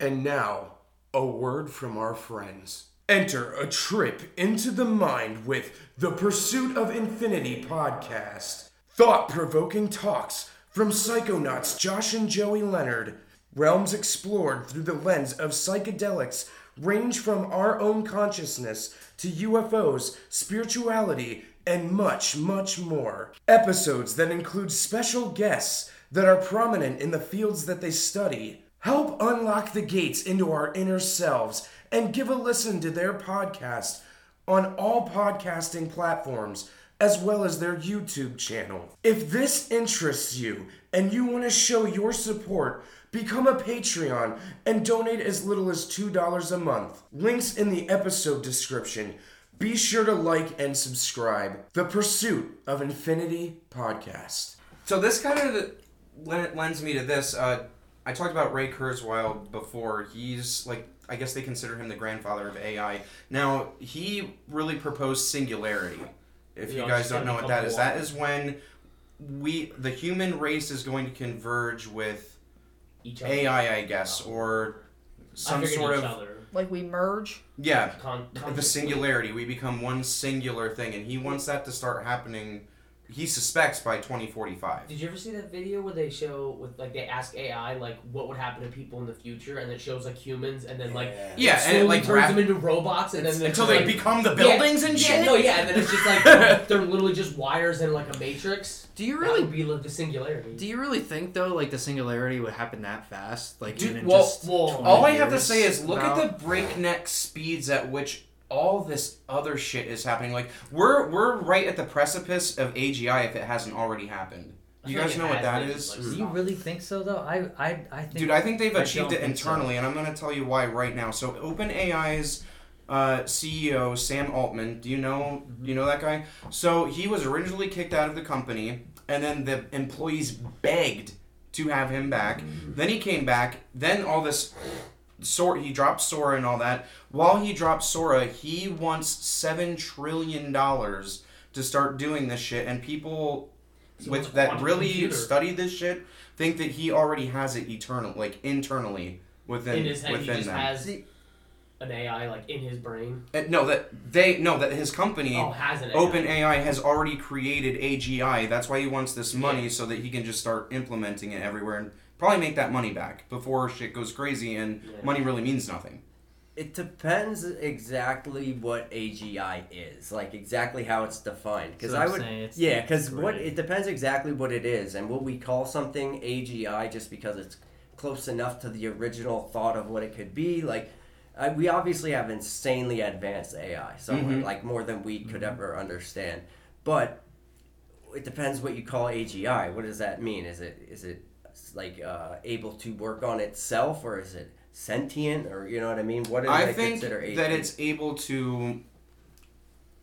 And now, a word from our friends. Enter a trip into the mind with the Pursuit of Infinity podcast. Thought provoking talks from psychonauts Josh and Joey Leonard. Realms explored through the lens of psychedelics range from our own consciousness to UFOs, spirituality, and much, much more. Episodes that include special guests that are prominent in the fields that they study. Help unlock the gates into our inner selves and give a listen to their podcast on all podcasting platforms as well as their YouTube channel. If this interests you and you want to show your support, become a Patreon and donate as little as $2 a month. Links in the episode description. Be sure to like and subscribe. The Pursuit of Infinity podcast. So this kind of lends me to this. Uh, I talked about Ray Kurzweil before. He's like, I guess they consider him the grandfather of AI. Now he really proposed singularity. If you Yeah, guys don't know what that is, that is when we, the human race, is going to converge with Each other. AI, I guess, or some I sort each of other. Like we merge. yeah, Con- the singularity. We become one singular thing, and he wants that to start happening. He suspects by twenty forty five. Did you ever see that video where they show with like they ask AI like what would happen to people in the future, and it shows like humans, and then like Yeah, and it like turns rap- them into robots, and then until just, they like, become the Yeah, buildings and yeah, shit. no, yeah, and then it's just like they're literally just wires in like a matrix. Do you That really would be like the singularity. do you really think though like the singularity would happen that fast? Like Dude, even in well- just well, All I have to say is look about- at the breakneck speeds at which all this other shit is happening. Like we're we're right at the precipice of AGI if it hasn't already happened. I You guys know what has that been, is? like, Do you really think so though? I I I think. Dude, I think they've I achieved it think so. internally, and I'm going to tell you why right now. So, OpenAI's uh, CEO Sam Altman, do you know? Do you know that guy? So he was originally kicked out of the company, and then the employees begged to have him back. Then he came back. Then all this. Sora, he drops Sora and all that. While he drops Sora, he wants seven trillion dollars to start doing this shit, and people He with that really computer. study this shit think that he already has it eternal like internally within in his head, he within just them. has an AI like in his brain. Uh, no, that they no that his company Oh, has an AI. OpenAI has already created AGI. That's why he wants this money Yeah. so that he can just start implementing it everywhere and probably make that money back before shit goes crazy and Yeah. money really means nothing. It depends exactly what AGI is, like exactly how it's defined. Because what I would, it's- yeah, because what it depends exactly what it is and what we call something AGI, just because it's close enough to the original thought of what it could be. Like, I, we obviously have insanely advanced AI, somewhere Mhm. like more than we could Mm-hmm. ever understand. But it depends what you call AGI. What does that mean? Is it is it like uh, able to work on itself, or is it sentient, or you know what I mean? What do I they think consider AGI? that it's able to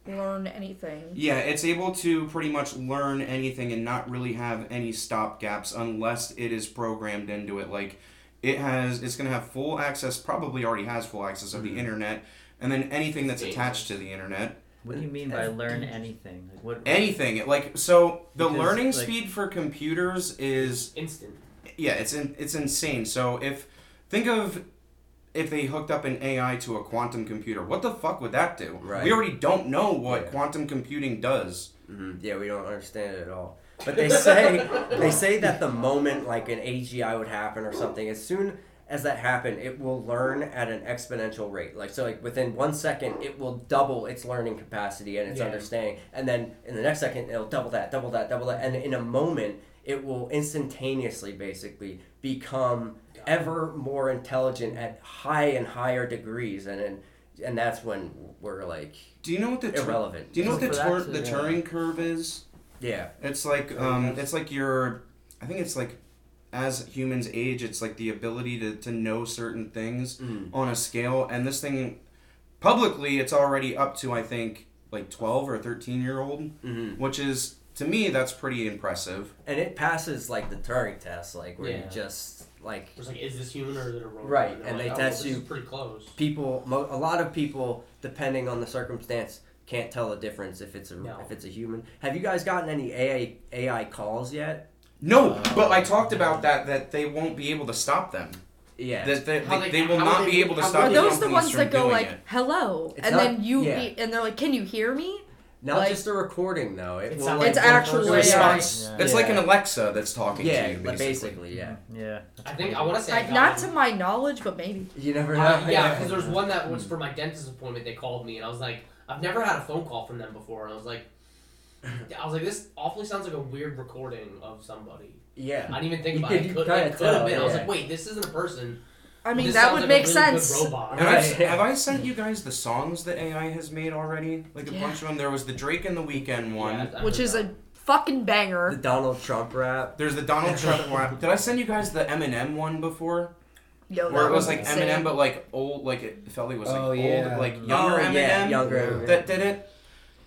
Learn anything. Yeah, it's able to pretty much learn anything and not really have any stop gaps unless it is programmed into it. Like it has it's gonna have full access, probably already has full access of the internet, and then anything that's attached to the internet. What do you mean by learn anything? Like what? Anything. Like so the Because, learning like- speed for computers is instant. Yeah, it's in, it's insane. So if think of if they hooked up an AI to a quantum computer, what the fuck would that do? Right. We already don't know what Yeah. quantum computing does. Mhm. Yeah, we don't understand it at all. But they say they say that the moment like an AGI would happen or something, as soon as that happened, it will learn at an exponential rate. Like so, like within one second, it will double its learning capacity and its Yeah. understanding, and then in the next second, it'll double that, double that, double that, and in a moment, it will instantaneously, basically, become ever more intelligent at high and higher degrees, and and, and that's when we're like Do you know what the Tur- irrelevant. Do you know what the Tur- to- the yeah. Turing curve is? Yeah. It's like um, it's like your, I think it's like, as humans age, it's like the ability to to know certain things Mm. on a scale, and this thing, publicly, it's already up to I think like twelve or thirteen year old, Mhm. which is to me that's pretty impressive. and it passes like the Turing test, like where you Yeah. just like It's like, is this human or is it a robot? Right, they're and like, they oh, test this you- is pretty close. people, mo- a lot of people, depending on the circumstance, can't tell the difference if it's a No. if it's a human. Have you guys gotten any AI AI calls yet? No, but I talked about that that they won't be able to stop them. Yeah. That they, How they, they- they will how not they- be able to how stop Are they- those the companies ones from that go doing like it. hello, It's and not- then you yeah. and they're like, "Can you hear me?" Not like- just a recording though. It It's will, like, It's one actual person- The AI. response. Yeah. It's like an Alexa that's talking Yeah, to you, like, basically. basically, yeah. Yeah. I think I want to say I I, not to my knowledge, but maybe. You never know. Uh, yeah, because there was one that was for my dentist appointment. They called me, and I was like, I've never had a phone call from them before, and I was like, I was like, this awfully sounds like a weird recording of somebody. Yeah. I didn't even think You about could- it. you It could, it could have tell, been. I was like, wait, this isn't a person. I mean, This that would like make a really good sense. robot. Have, I, have I sent you guys the songs that AI has made already? Like a Yeah. bunch of them. There was the Drake and the Weeknd one. Yeah, Which is that. a fucking banger. The. Donald Trump rap. There's the Donald Trump rap. Did I send you guys the Eminem one before? Yo, Where it was like insane. Eminem, but like old, like it felt like it was like Oh, old, yeah. like younger oh, Eminem yeah, younger that did it.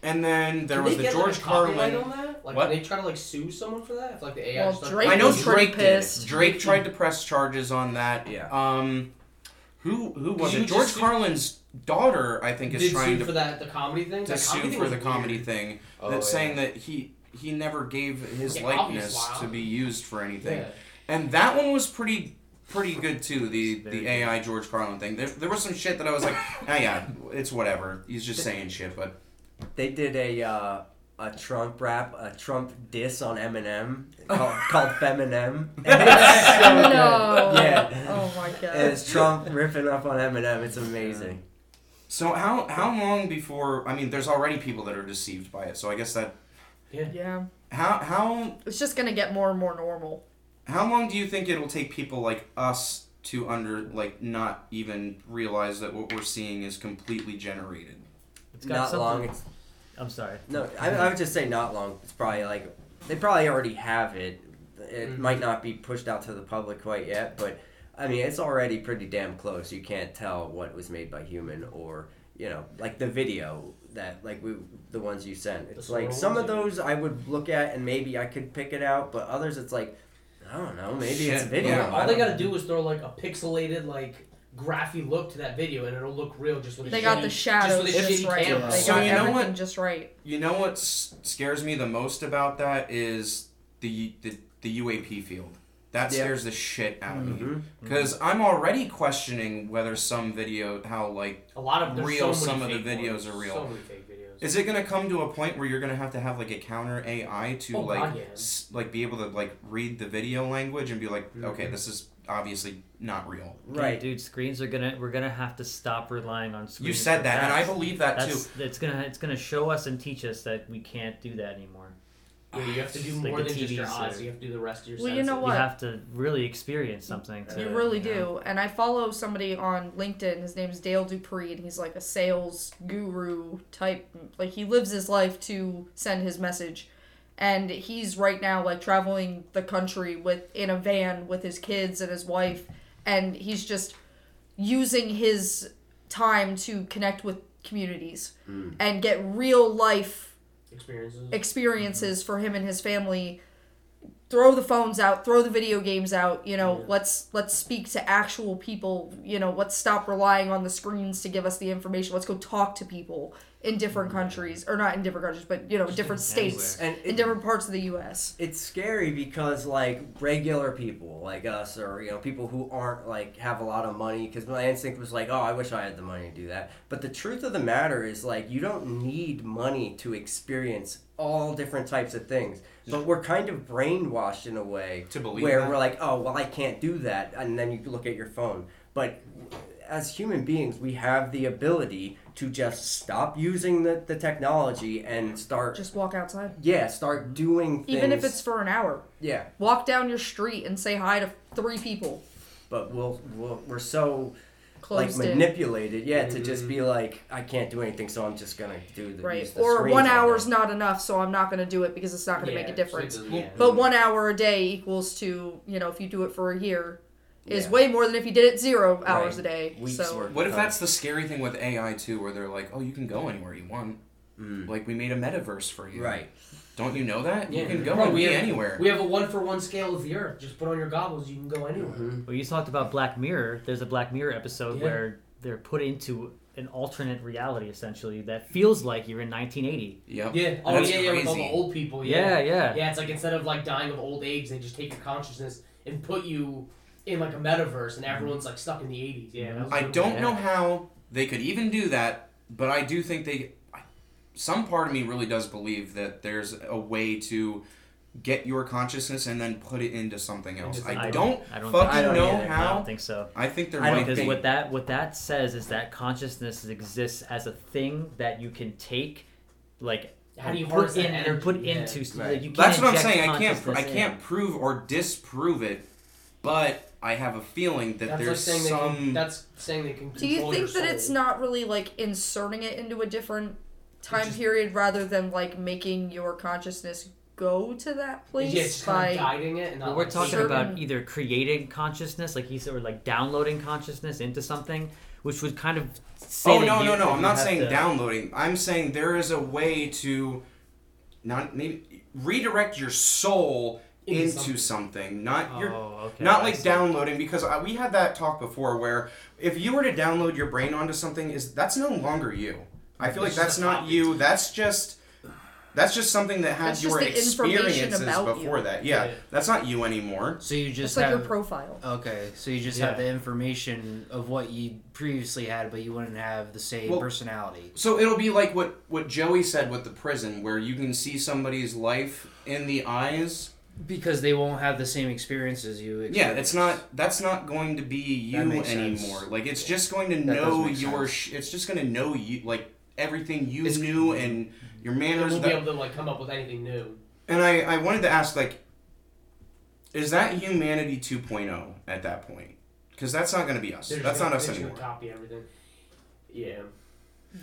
And then there Can was the George like, a copyright Carlin. On that? Like, What? Can they try to like sue someone for that? If like the AI. Well, just starts- Drake I know was pretty Drake did. Drake tried to press charges on that. Yeah. Um, who who was You it? George just sued- Carlin's daughter, I think, is did trying sue to for that the comedy thing. to That sue thing for was the comedy thing. Oh, that's yeah. saying that he he never gave his Yeah, likeness to be used for anything. Yeah. And that one was pretty pretty good too. The the. AI George Carlin thing. There, there was some shit that I was like, ah yeah, it's whatever. He's just saying shit, but They did a uh, a Trump rap, a Trump diss on Eminem called, called Feminem. And it's so good. no. Yeah. Oh my god. And it's Trump ripping up on Eminem. It's amazing. so how how long before? I mean, there's already people that are deceived by it. So I guess that yeah. how how It's just gonna get more and more normal. how long do you think it'll take people like us to under like not even realize that what we're seeing is completely generated? It's got Not something. long. It's, I'm sorry. no, I, I would just say not long. It's probably like they probably already have it. It Mhm. might not be pushed out to the public quite yet, but I mean it's already pretty damn close. You can't tell what was made by human or you know like the video that like we the ones you sent. It's like some of those I would look at and maybe I could pick it out, but others it's like I don't know. Maybe it's Shit, video. yeah. All they gotta do is throw like a pixelated like graphy look to that video, and it'll look real just with a They got shitty- the just shadows with a just, right. camera. They So got you know everything what? just right. You know what scares me the most about that is the the, the UAP field. That Yeah. scares the shit out of me Mhm. because I'm already questioning whether some video how like A lot of real so some of the videos ones. are real. So many fake videos. is it gonna come to a point where you're gonna have to have like a counter AI to Oh, like God, yeah. s- like be able to like read the video language and be like okay Mhm. this is obviously not real. Right. dude. Screens are gonna. We're gonna have to stop relying on screens. You said that and I believe that too. That's it's gonna it's gonna show us and teach us that we can't do that anymore. Yeah, you have to do It's like more the than just your eyes. are- You have to do the rest of your Well, you senses. know You have to really experience something. To, You really know. do. And I follow somebody on LinkedIn. His name is Dale Dupree, and he's like a sales guru type. Like he lives his life to send his message. And he's right now like traveling the country with in a van with his kids and his wife, and he's just using his time to connect with communities Mm. and get real life experiences. experiences for him and his family throw the phones out throw the video games out you know Yeah. let's let's speak to actual people you know let's stop relying on the screens to give us the information let's go talk to people in different countries or not in different countries but you know different states And in it, different parts of the us it's scary because like regular people like us or you know people who aren't like have a lot of money because my instinct was like oh i wish i had the money to do that. But the truth of the matter is like you don't need money to experience all different types of things. But we're kind of brainwashed in a way To believe where that? we're like oh well i can't do that and then you look at your phone. But as human beings we have the ability to just stop using the, the technology and start just walk outside. Yeah start doing things even if it's for an hour. Yeah. Walk down your street and say hi to three people. But we'll, we'll we're so closed like in. manipulated yeah to just be mm-hmm. like i can't do anything so i'm just gonna do the right. use the or one all day." hour's not enough so i'm not going to do it because it's not going to Yeah, make a difference doesn't- yeah. But one hour a day equals to, you know, if you do it for a year, is Yeah. way more than if you did it zero hours Right. a day. Weeks so worth. What if that's the scary thing with AI too, where they're like, oh you can go anywhere you want. Mm. Like we made a metaverse for you. right Don't you know that? Yeah. You can go Bro, and we be have- anywhere. We have a one for one scale of the Earth. Just put on your goggles, you can go anywhere. Mhm. Well, you talked about Black Mirror. There's a Black Mirror episode Yeah. where they're put into an alternate reality essentially that feels like you're in 1980. Yep. Yeah. Oh That's yeah, yeah. With all the old people. Yeah, Yeah. yeah. Yeah. It's like instead of like dying of old age, they just take your consciousness and put you in like a metaverse and mm-hmm. everyone's like stuck in the 80s. Yeah, that was I don't cool. know how they could even do that, but I do think they. Some part of me really does believe that there's a way to get your consciousness and then put it into something else. Into I, something- don't, I don't fucking I don't know either. I how. don't think so. I think there I might Because be. what that what that says is that consciousness exists as a thing that you can take, like How do you put in that and energy? put Yeah. into. Right. Like, you can't That's what I'm saying. I can't. I can't prove or disprove it, but I have a feeling that That's like there's saying they some. can. That's saying they can. Do you control think your that it's not really like inserting it into a different time just- period rather than like making your consciousness go to that place Yeah, it's by kind of guiding it, and not we're like talking certain- about either creating consciousness, like he said, or like downloading consciousness into something, which would kind of say. oh no no no! I'm not saying to- downloading. I'm saying there is a way to, not maybe redirect your soul Into into something. something, not your Oh, okay. not like downloading because uh, we had that talk before where if you were to download your brain onto something is that's no longer you i feel like that's not you that's just that's just something that had That's your just the information experiences before you. that yeah, Yeah. that's not you anymore So you it's just like your profile. okay. So you just have the information of what you previously had, but you wouldn't have the same Well- personality. so it'll be like what what joey said with the prison where you can see somebody's life in the eyes Because they won't have the same experiences you. yeah Experience. it's not that's not going to be you anymore sense. like it's just going to That know your sh- it's just going to know you like everything you It's- knew and your They manners won't that- be able to like come up with anything new. And I, I wanted to ask, like, is that humanity 2.0 at that point? Because that's not going to be us. They're That's gonna- not us they're just gonna anymore. Copy everything. Yeah.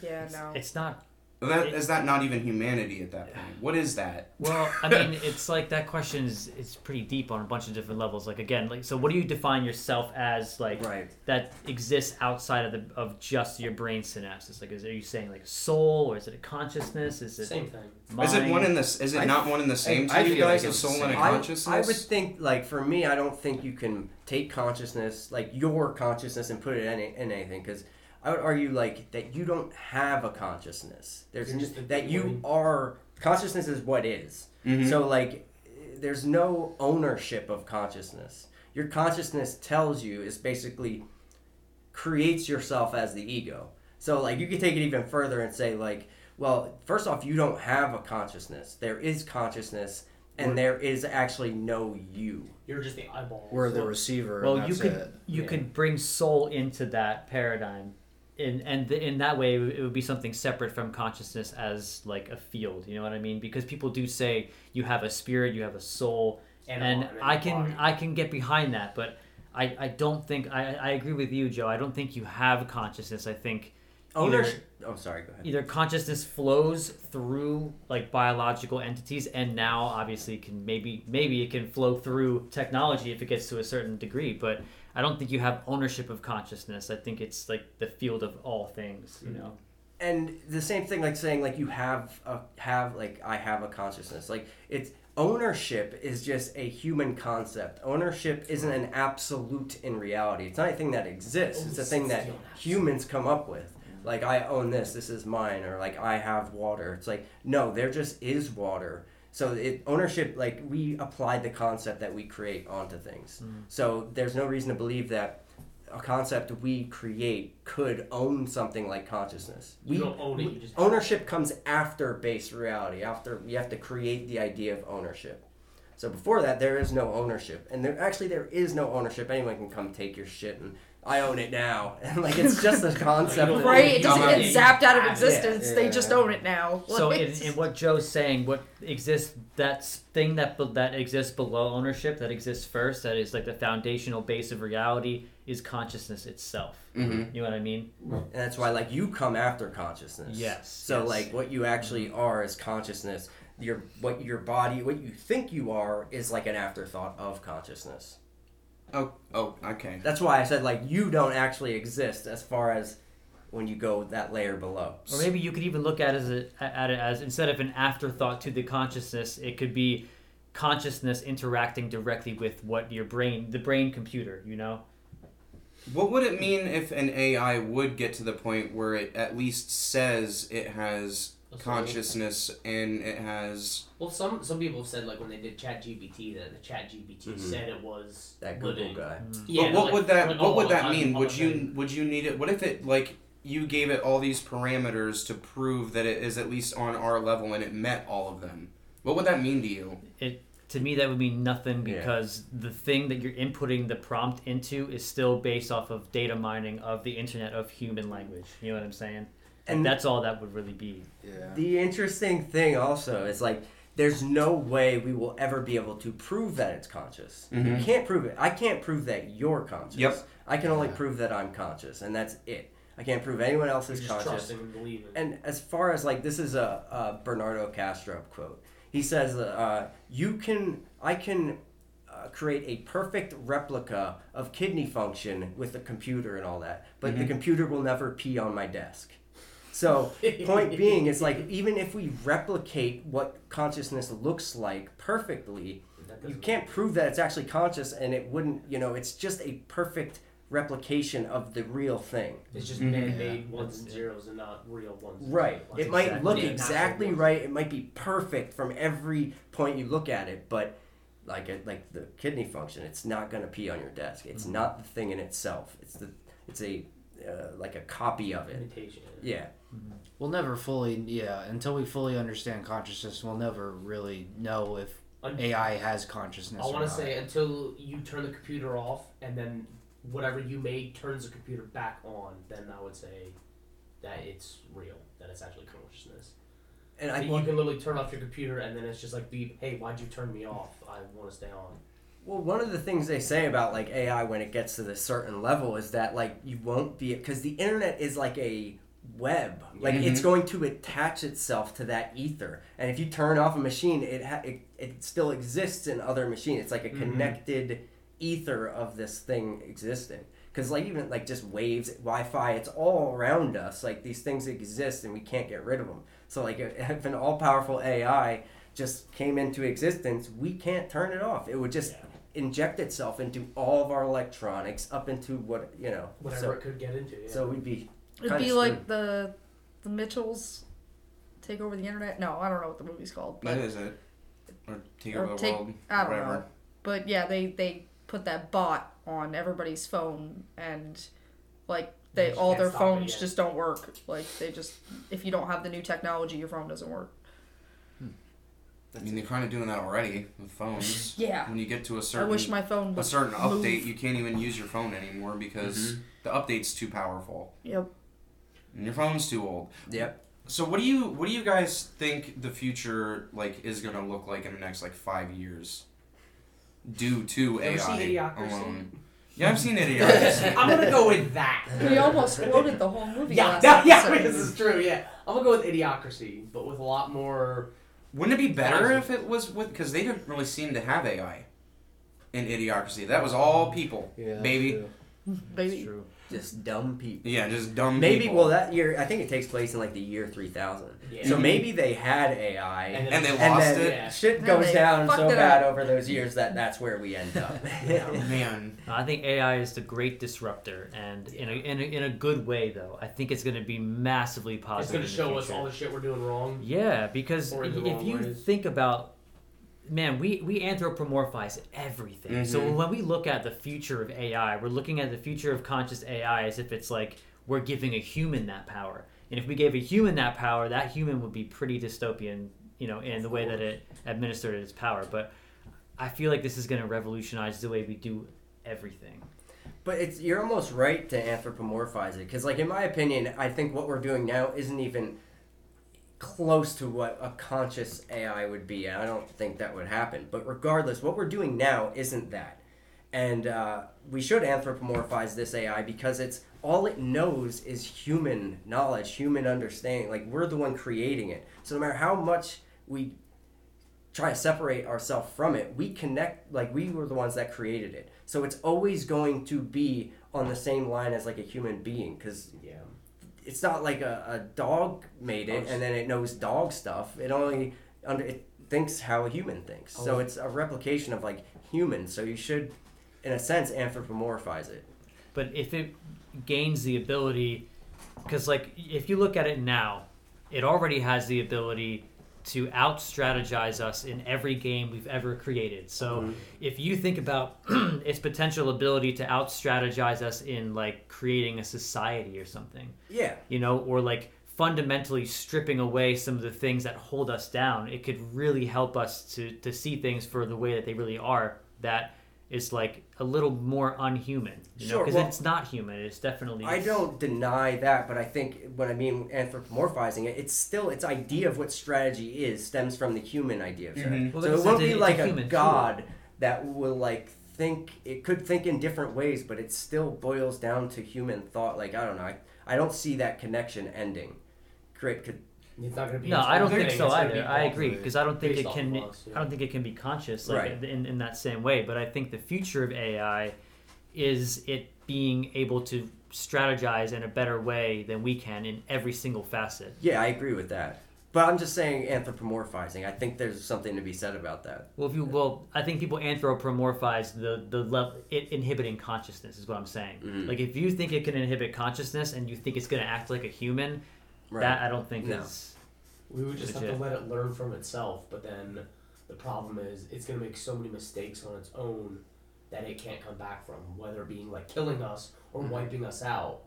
Yeah, no. It's not. That, it- is that not even humanity at that point? What is that? Well, I mean, it's like that question is it's pretty deep on a bunch of different levels. Like again, like so, what do you define yourself as? Like Right. that exists outside of the of just your brain synapses. Like, is are you saying like a soul or is it a consciousness? Is it Same thing. Is it one in this? Is it I- not one in the same I to you feel like a soul the and a same. I, consciousness. I would think like for me, I don't think you can take consciousness like your consciousness and put it in, in anything because I would argue like that you don't have a consciousness. There's just a that you being. are consciousness is what is. Mhm. So like there's no ownership of consciousness. Your consciousness tells you is basically creates yourself as the ego. So like you could take it even further and say like, well, first off, you don't have a consciousness. There is consciousness, and there is actually no you. You're just the eyeball. We're the receiver. Well, and you could it. you Yeah. could bring soul into that paradigm, in and th- in that way it would be something separate from consciousness as like a field. You know what I mean? Because people do say you have a spirit, you have a soul, And and I can body. I can get behind that, but I, I don't think I, I agree with you, Joe. I don't think you have consciousness. I think oh, either, Ownership. Oh, sorry. Go ahead. either consciousness flows through like biological entities, and now obviously can maybe maybe it can flow through technology if it gets to a certain degree, but I don't think you have ownership of consciousness. I think it's like the field of all things. You mm-hmm. know. and the same thing like saying like you have a have like i have a consciousness. Like it's ownership is just a human concept. Ownership isn't an absolute in reality. It's not anything that exists. It's a oh, thing that humans come up with. Like i own this this is mine or like i have water. It's like no there just is water so it ownership like we applied the concept that we create onto things mm. so there's no reason to believe that a concept we create could own something like consciousness. You we, don't own it, you just ownership comes after base reality. After you have to create the idea of ownership. So before that, there is no ownership, and there actually there is no ownership. Anyone can come take your shit, and I own it now. And like it's just the concept. don't that- Right? It doesn't get zapped out of Yeah, existence. They just own it now. So Like, in, in what Joe's saying, what exists that thing that that exists below ownership, that exists first, that is like the foundational base of reality, is consciousness itself. Mhm. You know what I mean? And that's why like you come after consciousness. Yes, So yes. like what you actually are is consciousness. Your what your body, what you think you are, is like an afterthought of consciousness. Oh, oh, okay. That's why I said like you don't actually exist as far as when you go that layer below. Or maybe you could even look at it as a, at it as instead of an afterthought to the consciousness, it could be consciousness interacting directly with what your brain, the brain computer. You know? What would it mean if an AI would get to the point where it at least says it has a soul. Consciousness and it has Well, some some people have said like when they did Chat GPT that the Chat GPT Mhm. said it was That Google living. guy. Yeah, but what like- would that like, what oh, would that I'm- mean I'm would a you thing. would you need it what if it like you gave it all these parameters to prove that it is at least on our level and it met all of them what would that mean to you it to me that would mean nothing Yeah. because the thing that you're inputting the prompt into is still based off of data mining of the internet of human language you know what i'm saying and And that's all that would really be Yeah. The interesting thing also is like there's no way we will ever be able to prove that it's conscious. You Mhm. can't prove it. I can't prove that you're conscious. Yep. I can only Yeah. prove that I'm conscious, and that's it. I can't prove anyone else You're is just conscious. trusting and believing. And as far as like this is a, a Bernardo Kastrup quote. He says, uh, "You can, I can." Uh, create a perfect replica of kidney function with the computer and all that, but the Mhm. computer will never pee on my desk. So, point being, it's like even if we replicate what consciousness looks like perfectly, you doesn't- can't prove that it's actually conscious, and it wouldn't. You know, it's just a perfect replication of the real thing. It's just Mhm. man-made Yeah. ones and zeros and not real ones. Right. zeros. It might exactly look exactly right. It might be perfect from every point you look at it, but like it, like the kidney function, it's not going to pee on your desk. It's not the thing in itself. It's the it's a uh, like a copy of it. Imitation. Yeah. We'll never fully, yeah, until we fully understand consciousness, we'll never really know if Un- AI has consciousness. I want to say until you turn the computer off and then whatever you made turns the computer back on, then I would say that it's real, that it's actually consciousness. And That I you can literally turn off your computer and then it's just like beep, hey, why'd you turn me off? I want to stay on. Well, one of the things they say about like AI when it gets to this certain level is that like you won't be because the internet is like a web. Like it's Mhm. going to attach itself to that ether, and if you turn off a machine, it ha- it, it still exists in other machines. It's like a Mhm. connected ether of this thing existing. Because like even like just waves, Wi-Fi, it's all around us. Like these things exist, and we can't get rid of them. So like if if an all-powerful AI just came into existence, we can't turn it off. It would just Yeah. Inject itself into all of our electronics up into what you know. Whatever so, it could get into. Yeah. so we'd be It'd Kinda be screwed. like the the Mitchells take over the internet. No, I don't know what the movie's called. that But, is it or take over the world I don't whatever know. but yeah, they they put that bot on everybody's phone and like they all their phones just don't work. Like they just if you don't have the new technology, your phone doesn't work. I mean they're kind of doing that already with phones Yeah. when you get to a I certain wish my phone a certain move. update you can't even use your phone anymore because mm-hmm. the update's too powerful Yep. and your phone's too old yep. So what do you what do you guys think the future like is gonna look like in the next like five years, due to Ever AI Idiocracy? alone? Yeah, I've seen Idiocracy. I'm gonna go with that. We almost quoted the whole movie Yeah, last yeah, yeah, this is true. Yeah, I'm gonna go with Idiocracy, but with a lot more. Wouldn't it be better Awesome. if it was with because they didn't really seem to have AI in Idiocracy. That was all mm. people, Yeah, baby. true. Baby. true Just dumb people. Yeah, just dumb. Maybe people. well that year I think it takes place in like the year three thousand. Yeah. So maybe they had AI And and they and lost then it. Yeah. shit And goes they down so bad up. over those years that that's where we end up. Oh, man. i think ai is the great disruptor and in, a, in, a, in a good way though i think it's going to be massively positive. It's gonna in the show us all the shit we're doing wrong. Yeah, because Or in the if you ways. think about, man, we we anthropomorphize everything. So Mhm. when we look at the future of AI, we're looking at the future of conscious AI as if it's like we're giving a human that power. And if we gave a human that power, that human would be pretty dystopian, you know, in the way that it administered its power. But I feel like this is going to revolutionize the way we do everything. But it's you're almost right to anthropomorphize it because, like in my opinion, I think what we're doing now isn't even close to what a conscious AI would be, and I don't think that would happen. But regardless, what we're doing now isn't that, and uh, we should anthropomorphize this AI because it's all it knows is human knowledge, human understanding. Like we're the one creating it. So no matter how much we try to separate ourselves from it, we connect like we were the ones that created it. So it's always going to be on the same line as like a human being because Yeah. it's not like a, a dog made it and then it knows dog stuff. It only under it thinks how a human thinks. So Oh. it's a replication of like humans. So you should, in a sense, anthropomorphize it. But if it gains the ability, because like if you look at it now, it already has the ability to out strategize us in every game we've ever created. So mm-hmm. if you think about its potential ability to out strategize us in like creating a society or something, Yeah. you know, or like fundamentally stripping away some of the things that hold us down, it could really help us to to see things for the way that they really are. That is like a little more unhuman, you know, Sure, because well- it's not human. It's definitely. I don't deny that, but I think when I mean anthropomorphizing it, it's still its idea of what strategy is stems from the human idea of strategy. Mhm. Well, so it won't it, be it's a like a, human tool. god that will like think it could think in different ways, but it still boils down to human thought. Like I don't know, I, I don't see that connection ending. Create could It's not gonna be. No, I don't think so either. I agree because I don't think it can. of us, yeah. I don't think it can be conscious like Right. in, in that same way. But I think the future of AI is it being able to strategize in a better way than we can in every single facet. yeah, I agree with that. But I'm just saying anthropomorphizing. I think there's something to be said about that. Well, if you well, I think people anthropomorphize the the level it inhibiting consciousness is what I'm saying. Mhm. Like if you think it can inhibit consciousness and you think it's going to act like a human, Right. that I don't think No. is. We would just have to let it learn from itself, but then the problem is it's gonna make so many mistakes on its own that it can't come back from, whether it being like killing us or Mhm. wiping us out.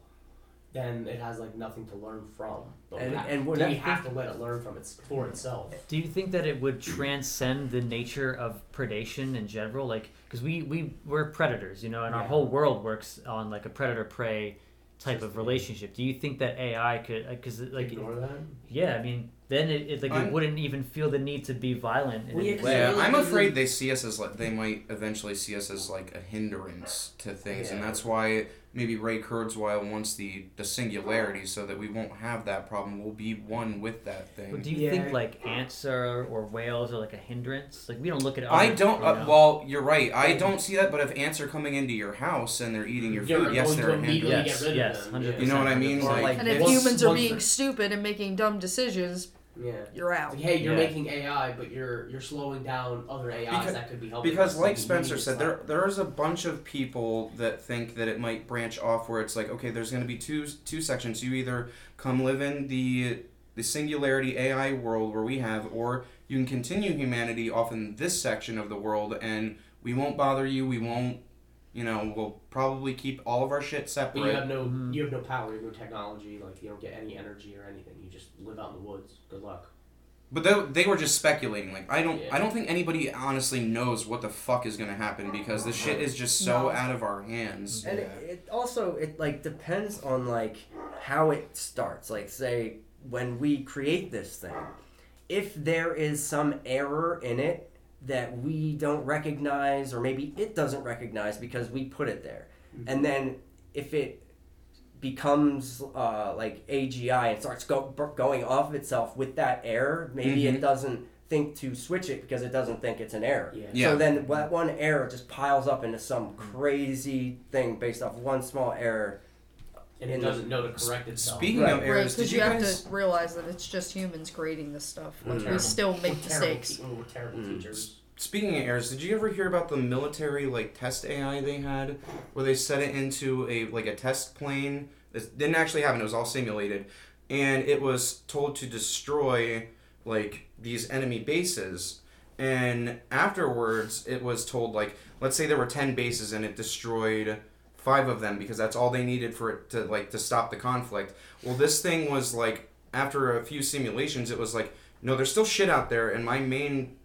Then it has like nothing to learn from. But And- we, ha- and what we have to let it learn from its for itself. Do you think that it would transcend the nature of predation in general? Like, because we we we're predators, you know, and our whole world works on like a predator prey type of relationship. Do you think that AI could? Because like, Ignore that. yeah, I mean, then it, it like I'm- it wouldn't even feel the need to be violent in Well, yeah, any 'cause way. Yeah, I'm afraid they see us as like they might eventually see us as like a hindrance to things, and that's why maybe Ray Kurzweil wants the the singularity so that we won't have that problem. We'll be one with that But thing. do you Yeah. think like ants are or whales are like a hindrance? Like we don't look at. I don't. you Uh, well, you're right. I don't see that. But if ants are coming into your house and they're eating your You're food, yes, they're a hindrance. Yes, yes, 100%. You know what I mean? Or Like, like- And if humans are being stupid and making dumb decisions, yeah. you're out. Like, hey, you're Yeah. making AI, but you're you're slowing down other AIs Because- that could be helping. because us, like Spencer said, stop. there there is a bunch of people that think that it might branch off where it's like, okay, there's going to be two two sections. You either come live in the the singularity AI world where we have, or you can continue humanity off in this section of the world, and we won't bother you. We won't, you know, we'll probably keep all of our shit But separate. you have no Mhm. you have no power, you have no technology. Like you don't get any energy or anything. You just live out in the woods. Good luck. But they, they were just speculating. Like I don't Yeah. I don't think anybody honestly knows what the fuck is gonna happen because this shit is just so No. out of our hands. And it, it also it like depends on like how it starts. Like say when we create this thing, if there is some error in it that we don't recognize or maybe it doesn't recognize because we put it there. And then if it becomes uh, like AGI and starts go, going off of itself with that error, maybe Mhm. it doesn't think to switch it because it doesn't think it's an error. Yeah. Yeah. So then that one error just piles up into some crazy thing based off one small error. And it doesn't know to correct itself. Speaking Right. of Right, errors, because did you, you have to realize that it's just humans creating this stuff. Like, Mm. we still make We're mistakes. te- we're terrible Mm. teachers. Speaking of errors, did you ever hear about the military like test AI they had, where they set it into a like a test plane? This didn't actually happen; it was all simulated, and it was told to destroy like these enemy bases. And afterwards, it was told like, let's say there were ten bases, and it destroyed five of them because that's all they needed for it to like to stop the conflict. Well, this thing was like after a few simulations, it was like, no, there's still shit out there, and my main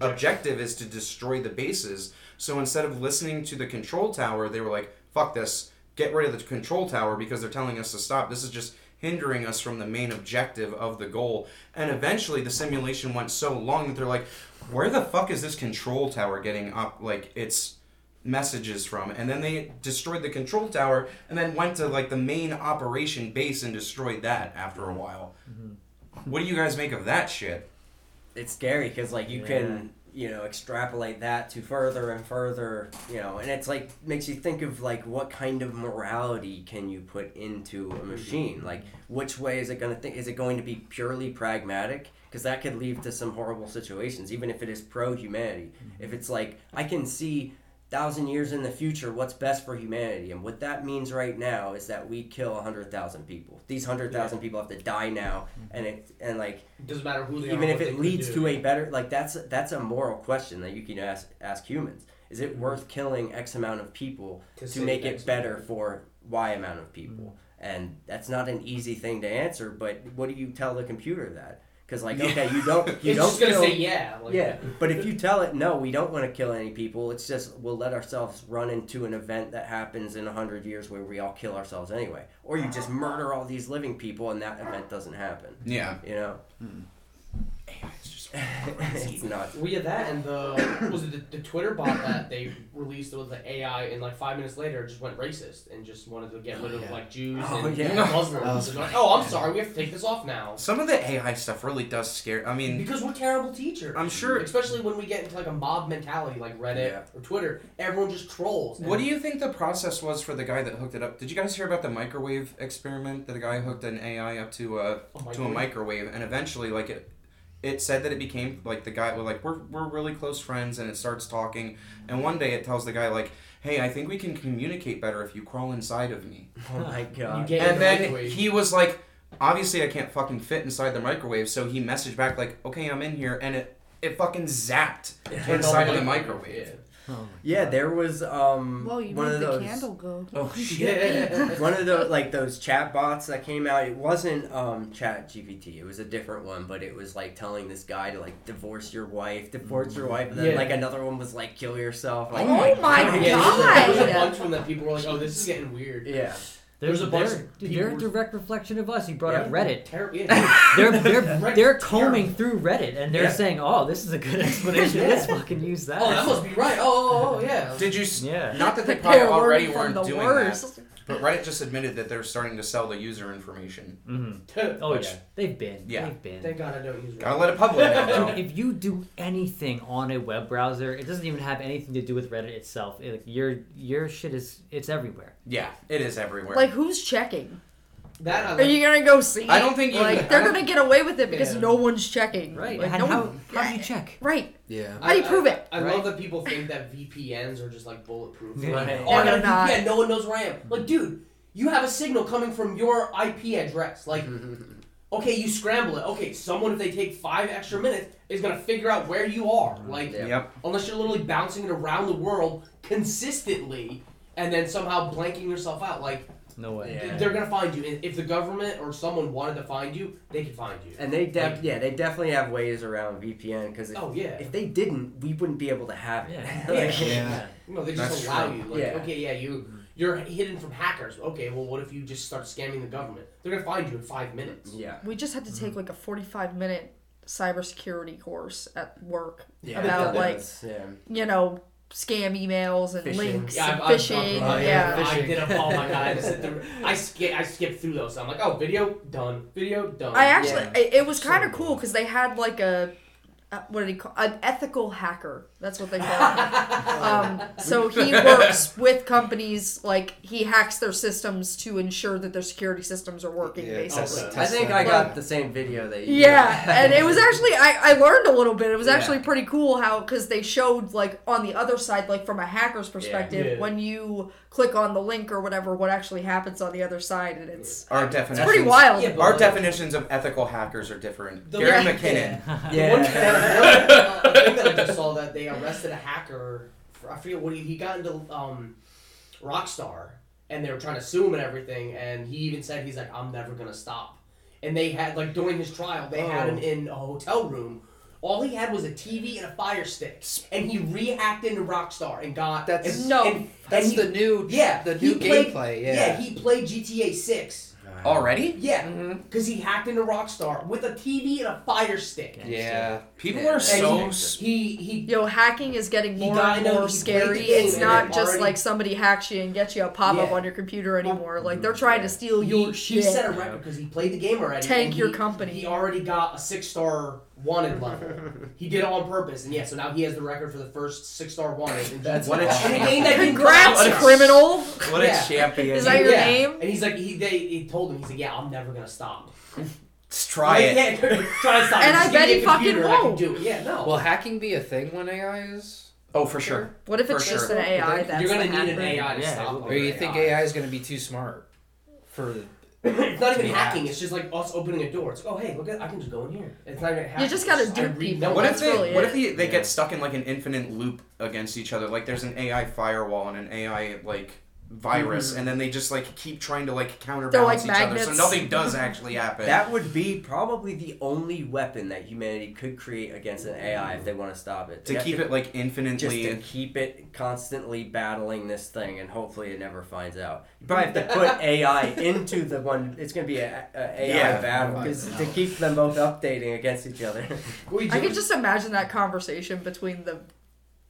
objective is to destroy the bases. So instead of listening to the control tower, they were like, fuck this, get rid of the control tower because they're telling us to stop. This is just hindering us from the main objective of the goal. And eventually the simulation went so long that they're like, where the fuck is this control tower getting up like its messages from? And then they destroyed the control tower and then went to like the main operation base and destroyed that after a while. Mm-hmm. What do you guys make of that shit? It's scary because like you Yeah. can you know extrapolate that to further and further you know and it's like makes you think of like what kind of morality can you put into a mm-hmm. machine like which way is it going to think is it going to be purely pragmatic because that could lead to some horrible situations even if it is pro humanity mm-hmm. if it's like i can see thousand years in the future, what's best for humanity? And what that means right now is that we kill a hundred thousand people. These hundred thousand people have to die now, mm-hmm. and it and like it doesn't matter who they are. even if it leads do. to a better like that's that's a moral question that you can ask ask humans. Is it mm-hmm. worth killing X amount of people To to, make X it better for Y amount of people? Mm-hmm. And that's not an easy thing to answer. But what do you tell the computer that? Because like okay, you don't you it's don't just gonna kill, say yeah. Like, yeah, but if you tell it no, we don't want to kill any people. It's just we'll let ourselves run into an event that happens in a hundred years where we all kill ourselves anyway, or you just murder all these living people and that event doesn't happen. Yeah. You know, AI is just it's not. Well, yeah, that and the was it the, the Twitter bot that they released with the AI, and like five minutes later, just went racist and just wanted to get rid of like Jews Oh, and yeah. Muslims. And like, oh, I'm sorry, we have to take this off now Some of the AI stuff really does scare. I mean, because we're terrible teachers. I'm sure. especially when we get into like a mob mentality, like Reddit Yeah. or Twitter, everyone just trolls. What do you think the process was for the guy that hooked it up? Did you guys hear about the microwave experiment that a guy hooked an AI up to a Oh, to a microwave and eventually like it it said that it became like the guy well like we're we're really close friends and it starts talking and one day it tells the guy like hey I think we can communicate better if you crawl inside of me. Oh my god. and the then microwave. he was like obviously I can't fucking fit inside the microwave so he messaged back like okay I'm in here and it it fucking zapped inside of the microwave Oh, Yeah, there was um Well, you one made of the those candle go. Oh Yeah. one of those like those chat bots that came out. It wasn't um Chat GPT. It was a different one, but it was like telling this guy to like divorce your wife, divorce your wife, and then Yeah. like another one was like kill yourself. Like, Oh my God. Yeah, there was, a, there was a God. bunch of them that people were like, "Oh, this is getting weird." Yeah. There's There's a a bunch they're, dude, they're a direct reflection of us. You brought up Reddit. Terrible. Yeah. They're they're Reddit's they're combing terrible. through Reddit and they're Yeah. saying, "Oh, this is a good explanation. Yeah. Let's fucking use oh, that." oh, that must be right. Oh, oh, oh, oh yeah. did you Yeah. not that they probably already weren't the doing worst. that but Reddit just admitted that they're starting to sell the user information hmm Oh Which- yeah, they've been. yeah. They've been. Thank God I don't use gotta Reddit. let it public know though. Dude, if you do anything on a web browser, it doesn't even have anything to do with Reddit itself. It, like, your your shit is it's everywhere. Yeah, it is everywhere. Like, who's checking? That I Are like. you gonna go see? I don't think you- like they're don't- gonna get away with it because Yeah. no one's checking. Right. Like, and no how, one- how do you check? Right. Yeah. How do you I- prove I- it? I, Right. love that people think that VPNs are just like bulletproof. Yeah. Like, Right. oh, I got a They're not. VPN. No one knows where I am. Like, dude, you have a signal coming from your IP address. Like, okay, you scramble it. Okay, someone if they take five extra minutes is gonna figure out where you are. Like, Yeah. Yep. unless you're literally bouncing it around the world consistently and then somehow blanking yourself out. Like, No way. Yeah. they're gonna find you. If the government or someone wanted to find you, they could find you. And they def- Like- yeah, they definitely have ways around VPN because if, Oh yeah. if they didn't, we wouldn't be able to have it. Yeah. Like, Yeah. No, they just That's allow true. you. Like, Yeah. okay, yeah, you you're hidden from hackers. Okay, well, what if you just start scamming the government? They're gonna find you in five minutes. yeah. We just had to take like a 45 minute cybersecurity course at work Yeah. about like yeah. you know scam emails and Phishing. links Yeah, and I've, I've phishing. gone through- oh, yeah. I did a oh my god, I just I skip I skipped through those. I'm like, oh, video done, video done. I actually, Yeah. it, it was kind of good. cool because they had like a, uh, what did he call an ethical hacker? That's what they call it. um, so he works with companies, like he hacks their systems to ensure that their security systems are working. Yeah, basically. Okay. I think I got the same video that you. Yeah, and it was actually I, I learned a little bit. It was Yeah. actually pretty cool how because they showed like on the other side, like from a hacker's perspective, Yeah. when you click on the link or whatever, what actually happens on the other side, and it's Our it's definitions. pretty wild. Yeah, but- Our definitions of ethical hackers are different. The- Gary Yeah. McKinnon. The one Yeah. a thing that I just saw that they arrested a hacker. For, I forget what he, he got into um, Rockstar, and they were trying to sue him and everything. And he even said he's like, "I'm never gonna stop." And they had like during his trial, they had him Oh. in a hotel room. All he had was a TV and a fire stick, and he rehacked into Rockstar and got That's- and, No. and, That's and he- the new yeah the he new played- gameplay. Yeah. he played GTA Six. Already? Yeah, mm-hmm. because he hacked into Rockstar with a TV and a fire stick. Yeah. People Yeah. are And so. he, he he Yo, hacking is getting more and more scary. It's not just already- like somebody hacks you and gets you a pop up Yeah. on your computer anymore. Like they're trying to steal your he, shit. he set a record because he played the game already. Tank your he- company. He already got a six star wanted level. he did it on purpose, and yeah, so now he has the record for the first six star wanted. And That's What a awesome. in a game that Congrats, come out. criminal! What Yeah. a champion. Is that your Yeah. name? And he's like, he they he told him he's like, yeah, I'm never gonna stop. Let's try Like, it. Yeah, try to stop. And Just I give bet he fucking computer and I can won't. do it. Yeah, no. Will hacking be a thing when AI is Oh, for sure. What if For it's just sure. an AI that's You're gonna the need an? AI to Yeah, stop. or Or other you think AI? AI is going to be too smart for? It's not even Yeah. hacking. It's just like us opening a door. It's like, oh hey, look at I can just go in here. It's not even hacking. You just gotta do I dupe people. numbers. What if they really what it. if they, they Yeah. get stuck in like an infinite loop against each other? Like there's an AI firewall and an AI like virus, and then they just like keep trying to like counterbalance Mm-hmm. like each other, so nothing does actually happen. That would be probably the only weapon that humanity could create against an AI if they want to stop it. to They have keep it like infinitely, just infinitely. to keep it constantly battling this thing, and hopefully it never finds out. You probably have to put AI into the one. It's going to be a, a AI Yeah. battle 'cause to keep them both updating against each other. I do- could just imagine that conversation between the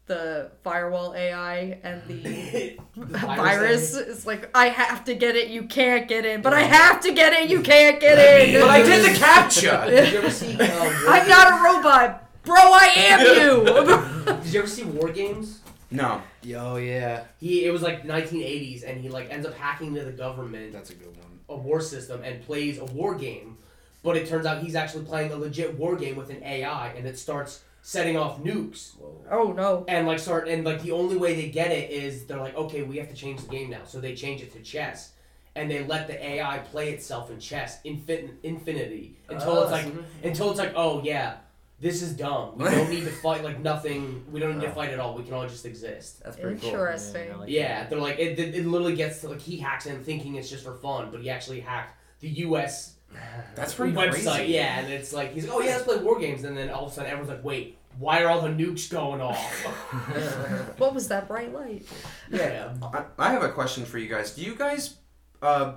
the firewall AI and the The virus. It's like I have to get it, you can't get in, but I have to get it, you can't get in. but I did the capture. Did you ever see? Uh, War I'm not a robot, bro. I am you. Did you ever see War Games? no, Yo, yeah, He it was like 1980s, and he like ends up hacking into the government that's a good one. a war system and plays a war game, but it turns out he's actually playing a legit war game with an AI, and it starts setting off nukes. Oh no. and like start and like the only way they get it is they're like okay we have to change the game now. So they change it to chess. And they let the AI play itself in chess infin- infinity. Until Oh, it's ah, like mm-hmm. until it's like oh yeah this is dumb. We don't need to fight like nothing. We don't need to fight at all. We can all just exist. That's pretty cool. Interesting. Yeah, I like yeah they're like it, it, it literally gets to like he hacks in thinking it's just for fun but he actually hacked the U.S. that's pretty website crazy. yeah and it's like he's like oh yeah let's play war games and then all of a sudden everyone's like wait why are all the nukes going off What was that bright light? yeah I, I have a question for you guys. Do you guys uh,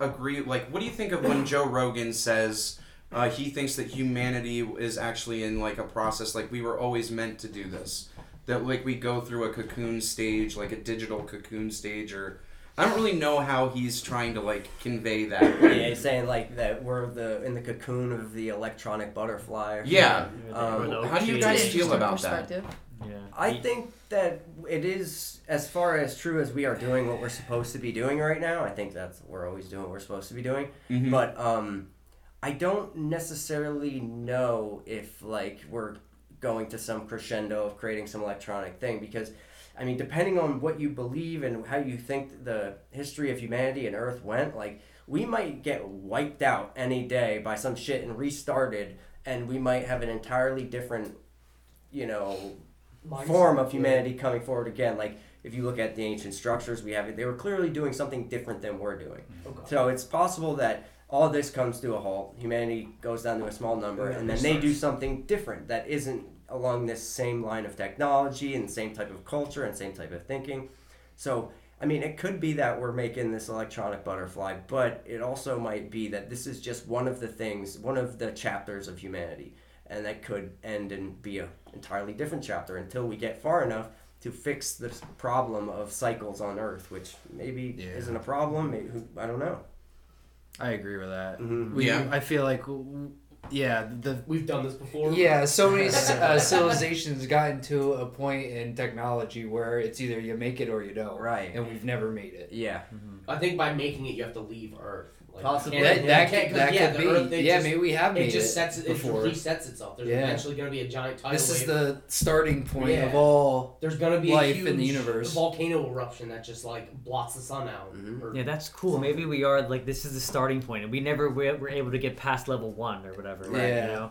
agree? Like, what do you think of when Joe Rogan says uh, he thinks that humanity is actually in like a process? Like, we were always meant to do this. That like we go through a cocoon stage, like a digital cocoon stage, or I don't really know how he's trying to like convey that. Yeah, he's saying like that we're the in the cocoon of the electronic butterfly. Yeah. Um, how do you guys feel about that? Yeah. I think that it is as far as true as we are doing what we're supposed to be doing right now. I think that's we're always doing what we're supposed to be doing. Mhm. But um, I don't necessarily know if like we're going to some crescendo of creating some electronic thing because I mean depending on what you believe and how you think the history of humanity and Earth went, like we might get wiped out any day by some shit and restarted and we might have an entirely different you know form of humanity coming forward again. Like if you look at the ancient structures we have, they were clearly doing something different than we're doing. Mm-hmm. Okay. So it's possible that all this comes to a halt. Humanity goes down to a small number, Yeah, and then they do something different that isn't along this same line of technology and same type of culture and same type of thinking. So I mean, it could be that we're making this electronic butterfly, but it also might be that this is just one of the things, one of the chapters of humanity, and that could end and be a entirely different chapter until we get far enough to fix this problem of cycles on Earth, which maybe Yeah. isn't a problem. Maybe, I don't know. I agree with that. Mhm. We, Yeah. I feel like, w- yeah, the We've done this before. Yeah, so many uh, civilizations gotten to a point in technology where it's either you make it or you don't. Right. And we've never made it. Yeah. I think by making it, you have to leave Earth. Like, Possibly. you That, can't- that, can't- that yeah, could be. Earth, yeah, just, maybe we have made it just sets it, before. it resets itself. There's Yeah. eventually going to be a giant tidal This is wave. the starting point Yeah. of all. There's going to be life a in the universe. volcano eruption that just like blots the sun out. Mhm. Yeah, that's cool. Maybe we are like this is the starting point, and we never were, were able to get past level one or whatever. Right? Yeah. You know?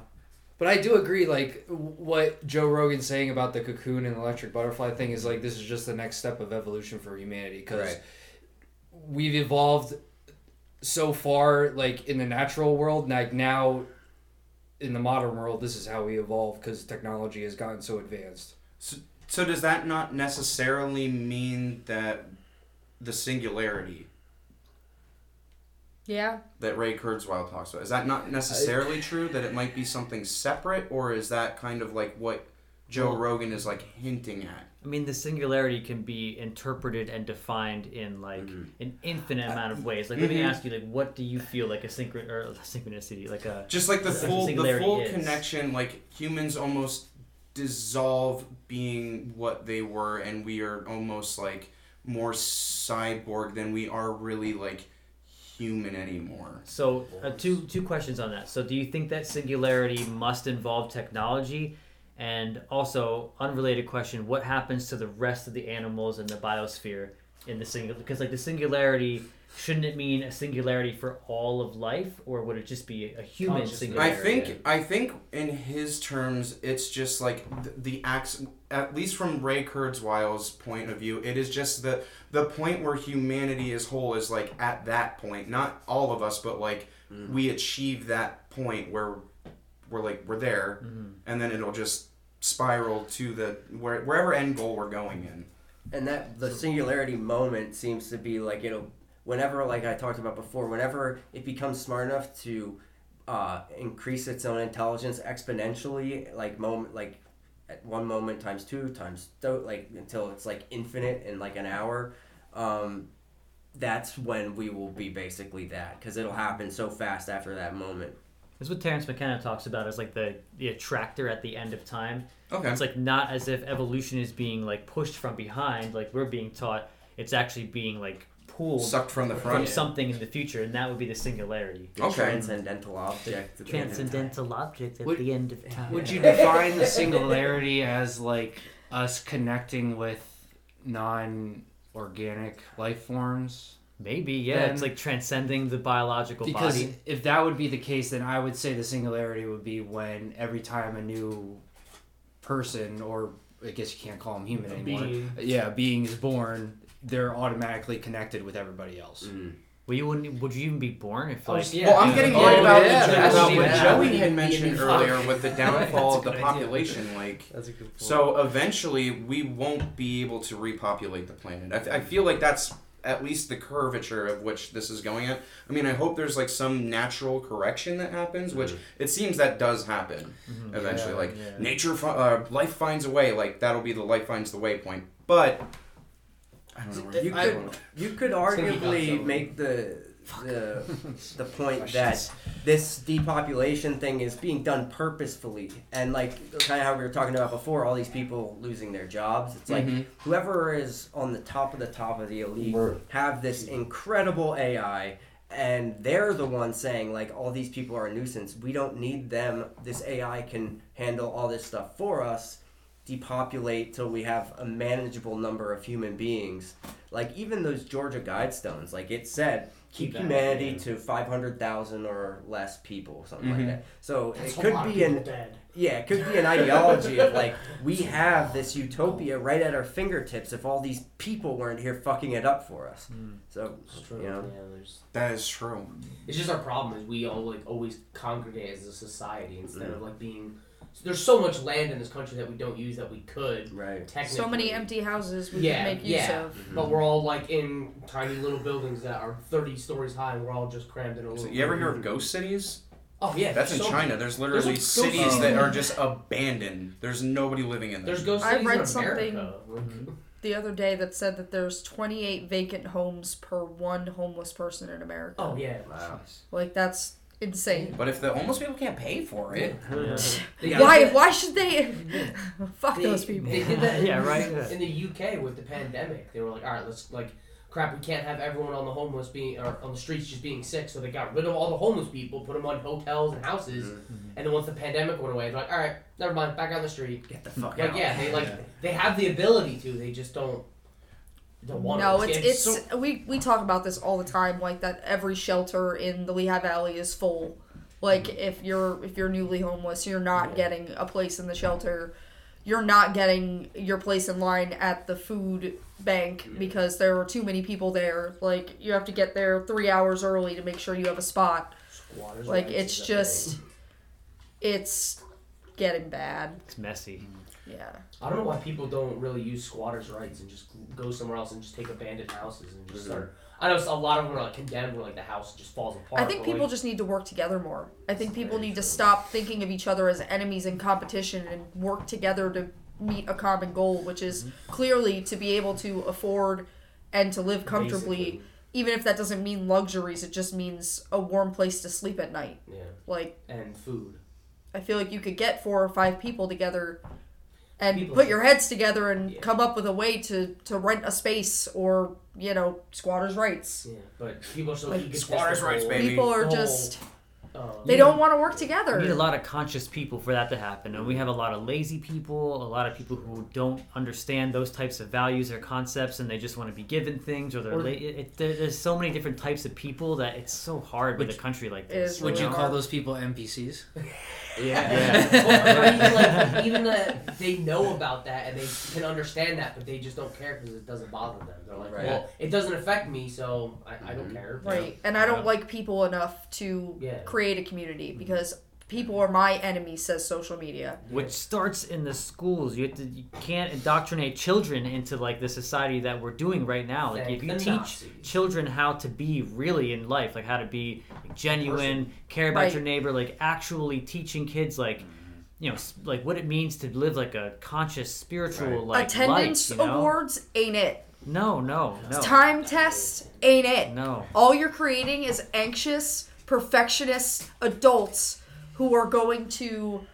But I do agree, like, what Joe Rogan's saying about the cocoon and electric butterfly thing is like, this is just the next step of evolution for humanity. Because Right. we've evolved so far, like, in the natural world, like, now in the modern world, this is how we evolve because technology has gotten so advanced. So so does that not necessarily mean that the singularity Yeah. that Ray Kurzweil talks about is that not necessarily true? That it might be something separate, or is that kind of like what Joe Well- Rogan is like hinting at? I mean, the singularity can be interpreted and defined in like an infinite amount of ways. Like, let me Mhm. ask you, like, what do you feel like a synchron or a synchronicity, like a Just like the full the full is. connection, like humans almost dissolve being what they were, and we are almost like more cyborg than we are really like human anymore. So, uh, two two questions on that. So, do you think that singularity must involve technology? And also, unrelated question: What happens to the rest of the animals in the biosphere in the single? Because like the singularity, shouldn't it mean a singularity for all of life, or would it just be a human singularity? I think I think in his terms, it's just like the, the acts. At least from Ray Kurzweil's point of view, it is just the the point where humanity as whole is like at that point. Not all of us, but like mm-hmm. we achieve that point where we're like we're there, mm-hmm. and then it'll just spiral to the where, wherever end goal we're going in. and that the singularity moment seems to be like it'll whenever like i talked about before whenever it becomes smart enough to uh, increase its own intelligence exponentially like moment like at one moment times two times like until it's like infinite in like an hour um, that's when we will be basically that because it'll happen so fast after that moment That's what Terence McKenna talks about as like the the attractor at the end of time. Okay. It's like not as if evolution is being like pushed from behind, like we're being taught. It's actually being like pulled Sucked from the front from something in the future, and that would be the singularity. the Okay. transcendental object at the end of object at Would- the end of time. Would you define the singularity as like us connecting with non-organic life forms? Maybe, yeah. it's like transcending the biological Because body. if that would be the case, then I would say the singularity would be when every time a new person, or I guess you can't call them human anymore, Being. yeah, being is born, they're automatically connected with everybody else. Mm. Well, you wouldn't. Would you even be born if Oh, like? yeah. Well, I'm getting Oh, worried about, yeah, the, about even what better. Joey had mentioned Fuck. earlier with the downfall of the That's a good idea. population. Like, that's a good point. so eventually we won't be able to repopulate the planet. I, th- I feel like that's at least the curvature of which this is going at. I mean, I hope there's like some natural correction that happens, which it seems that does happen eventually. Yeah, like yeah. nature, fi- uh, life finds a way. Like that'll be the life finds the way point. But I don't know. Where You I- could you could arguably make the the the point that this depopulation thing is being done purposefully. And like kind of how we were talking about before all these people losing their jobs. It's like Mhm. whoever is on the top of the top of the elite have this incredible AI and they're the ones saying like all these people are a nuisance. We don't need them. This AI can handle all this stuff for us. Depopulate till we have a manageable number of human beings. Like even those Georgia Guidestones like it said keep Keep that, humanity yeah. to 500,000 or less people something Mhm. like that so That's it could be people an dead. yeah, it could be an ideology of like we have this utopia right at our fingertips if all these people weren't here fucking it up for us. So It's true. you know, Yeah, that is true. It's just our problem is we all like always congregate as a society instead Mm. of like being. There's so much land in this country that we don't use that we could right. technically. So many empty houses we Yeah, can make use of. yeah. of. But we're all like in tiny little buildings that are 30 stories high, and we're all just crammed in a So little. you ever hear of ghost cities? Oh yeah, That's in so- China. There's literally There's cities cities. that are just abandoned. There's nobody living in them. There's ghost I cities read in something- America. Like, The other day that said that there's 28 vacant homes per one homeless person in America. Oh yeah. Wow. Like that's insane. But if the homeless people can't pay for it, They- Why? Why should they? Fuck They, those people. they did that. Yeah, in- right. In the UK with the pandemic, they were like, all right, let's like, crap, we can't have everyone on the homeless being or on the streets just being sick, so they got rid of all the homeless people, put them on hotels and houses, mm-hmm. and then once the pandemic went away, they're like, all right, never mind, back on the street. Get the fuck Like out. yeah, they like they have the ability to, they just don't. Don't want No, to. it's it's we we talk about this all the time. Like that every shelter in the Lehigh Valley is full. Like if you're if you're newly homeless, you're not getting a place in the shelter. You're not getting your place in line at the food bank because there are too many people there. Like you have to get there three hours early to make sure you have a spot. Squatters' Like it's just, it's getting bad. It's messy. Yeah. I don't know why people don't really use squatters' rights and just go somewhere else and just take abandoned houses and just mhm. start. I know a lot of them are like condemned where like the house just falls apart. I think people like, just need to work together more. I think people need to stop thinking of each other as enemies in competition and work together to meet a common goal, which is mm-hmm. clearly to be able to afford and to live comfortably, Basically. even if that doesn't mean luxuries, it just means a warm place to sleep at night. yeah, Like, and food. I feel like you could get four or five people together and People put should- your heads together and Yeah. come up with a way to, to rent a space or, you know, squatters' rights. Yeah, but people still Like, squatters' rights, baby. People are Oh. just. Oh. They don't want to work together. We need a lot of conscious people for that to happen, and we have a lot of lazy people, a lot of people who don't understand those types of values or concepts, and they just want to be given things, or they're Or- la- it, it, there- there's so many different types of people that it's so hard with a country like this. is Would really you call those people NPCs? Yeah. or even like even that they know about that and they can understand that, but they just don't care because it doesn't bother them. They're like, Right. well, it doesn't affect me, so I, I don't mm-hmm. care. Right. And I don't like people enough to Yeah. create a community mm-hmm. because people are my enemy, says social media. Which starts in the schools. You have to, you can't indoctrinate children into like the society that we're doing right now. Like Thank if you teach Nazis. children how to be really in life, like how to be genuine, care about Right. your neighbor, like actually teaching kids like mm-hmm. you know like what it means to live like a conscious spiritual Right. like Attendance life, you know? awards ain't it. No, no, no. Time tests ain't it. No. All you're creating is anxious, perfectionist adults who are going to